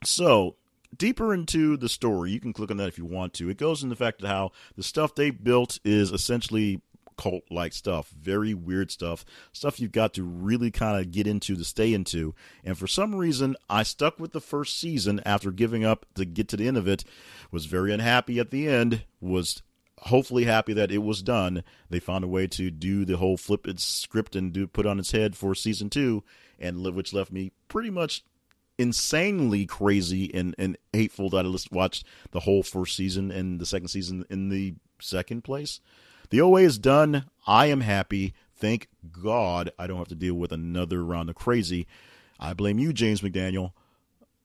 So, deeper into the story, you can click on that if you want to. It goes into the fact of how the stuff they built is essentially cult like stuff, very weird stuff, stuff you've got to really kind of get into to stay into. And for some reason, I stuck with the first season after giving up to get to the end of it, was very unhappy at the end, was hopefully happy that it was done. They found a way to do the whole flip its script and do put on its head for season two, and live which left me pretty much insanely crazy and, and hateful that I watched the whole first season and the second season in the second place. The OA is done. I am happy. Thank God I don't have to deal with another round of crazy. I blame you, James McDaniel,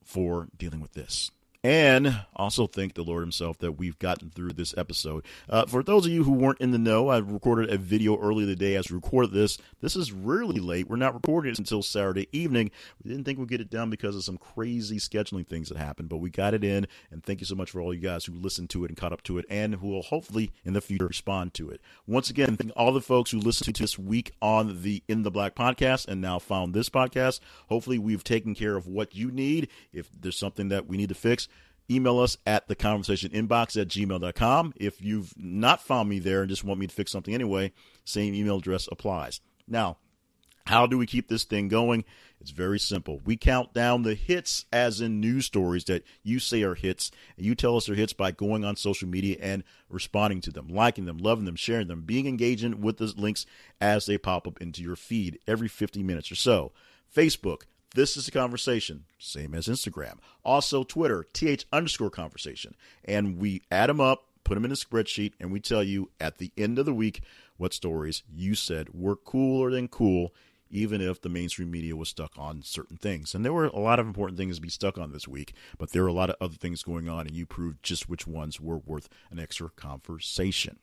for dealing with this and also thank the Lord Himself that we've gotten through this episode. Uh, for those of you who weren't in the know, I recorded a video earlier today as we recorded this. This is really late. We're not recording it until Saturday evening. We didn't think we'd get it done because of some crazy scheduling things that happened, but we got it in. And thank you so much for all you guys who listened to it and caught up to it, and who will hopefully in the future respond to it. Once again, thank all the folks who listened to this week on the In the Black podcast and now found this podcast. Hopefully, we've taken care of what you need. If there's something that we need to fix, email us at the conversation inbox at gmail.com. If you've not found me there and just want me to fix something anyway, same email address applies. Now, how do we keep this thing going? It's very simple. We count down the hits as in news stories that you say are hits, and you tell us they're hits by going on social media and responding to them, liking them, loving them, sharing them, being engaging with the links as they pop up into your feed every 50 minutes or so. Facebook, this is a conversation, same as Instagram. Also, Twitter, th underscore conversation. And we add them up, put them in a spreadsheet, and we tell you at the end of the week what stories you said were cooler than cool, even if the mainstream media was stuck on certain things. And there were a lot of important things to be stuck on this week, but there were a lot of other things going on, and you proved just which ones were worth an extra conversation.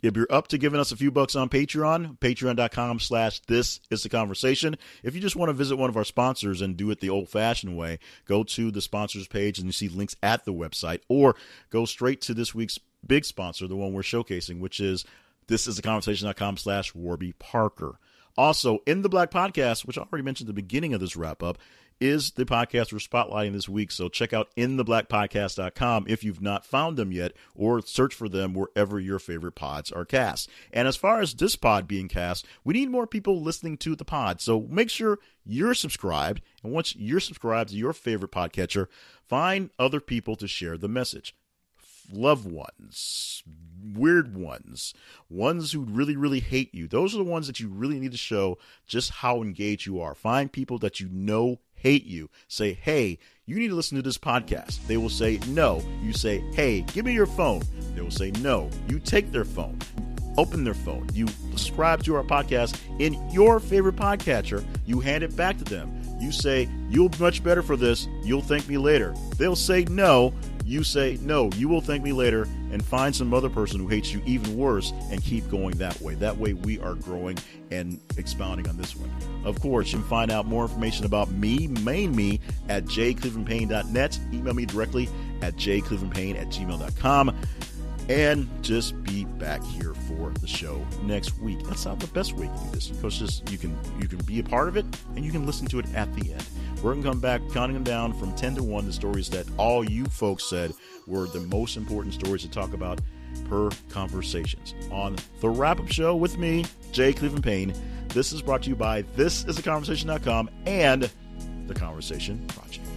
If you're up to giving us a few bucks on Patreon, patreon.com slash this is the conversation. If you just want to visit one of our sponsors and do it the old fashioned way, go to the sponsors page and you see links at the website, or go straight to this week's big sponsor, the one we're showcasing, which is this is the conversation.com slash Warby Parker. Also, in the Black Podcast, which I already mentioned at the beginning of this wrap up, is the podcast we're spotlighting this week. So check out intheblackpodcast.com if you've not found them yet, or search for them wherever your favorite pods are cast. And as far as this pod being cast, we need more people listening to the pod. So make sure you're subscribed. And once you're subscribed to your favorite podcatcher, find other people to share the message loved ones, weird ones, ones who really, really hate you. Those are the ones that you really need to show just how engaged you are. Find people that you know hate you. Say, hey, you need to listen to this podcast. They will say no. You say, hey, give me your phone. They will say no. You take their phone. Open their phone. You subscribe to our podcast in your favorite podcatcher. You hand it back to them. You say, You'll be much better for this. You'll thank me later. They'll say no. You say, No, you will thank me later, and find some other person who hates you even worse and keep going that way. That way, we are growing and expounding on this one. Of course, you can find out more information about me, main me, at jclevelandpayne.net. Email me directly at jclevelandpayne at gmail.com and just be back here for the show next week. That's not the best way to do this because just you can you can be a part of it and you can listen to it at the end. We're gonna come back counting them down from ten to one. The stories that all you folks said were the most important stories to talk about per conversations on the wrap up show with me, Jay Cleveland Payne. This is brought to you by This Is a and the Conversation Project.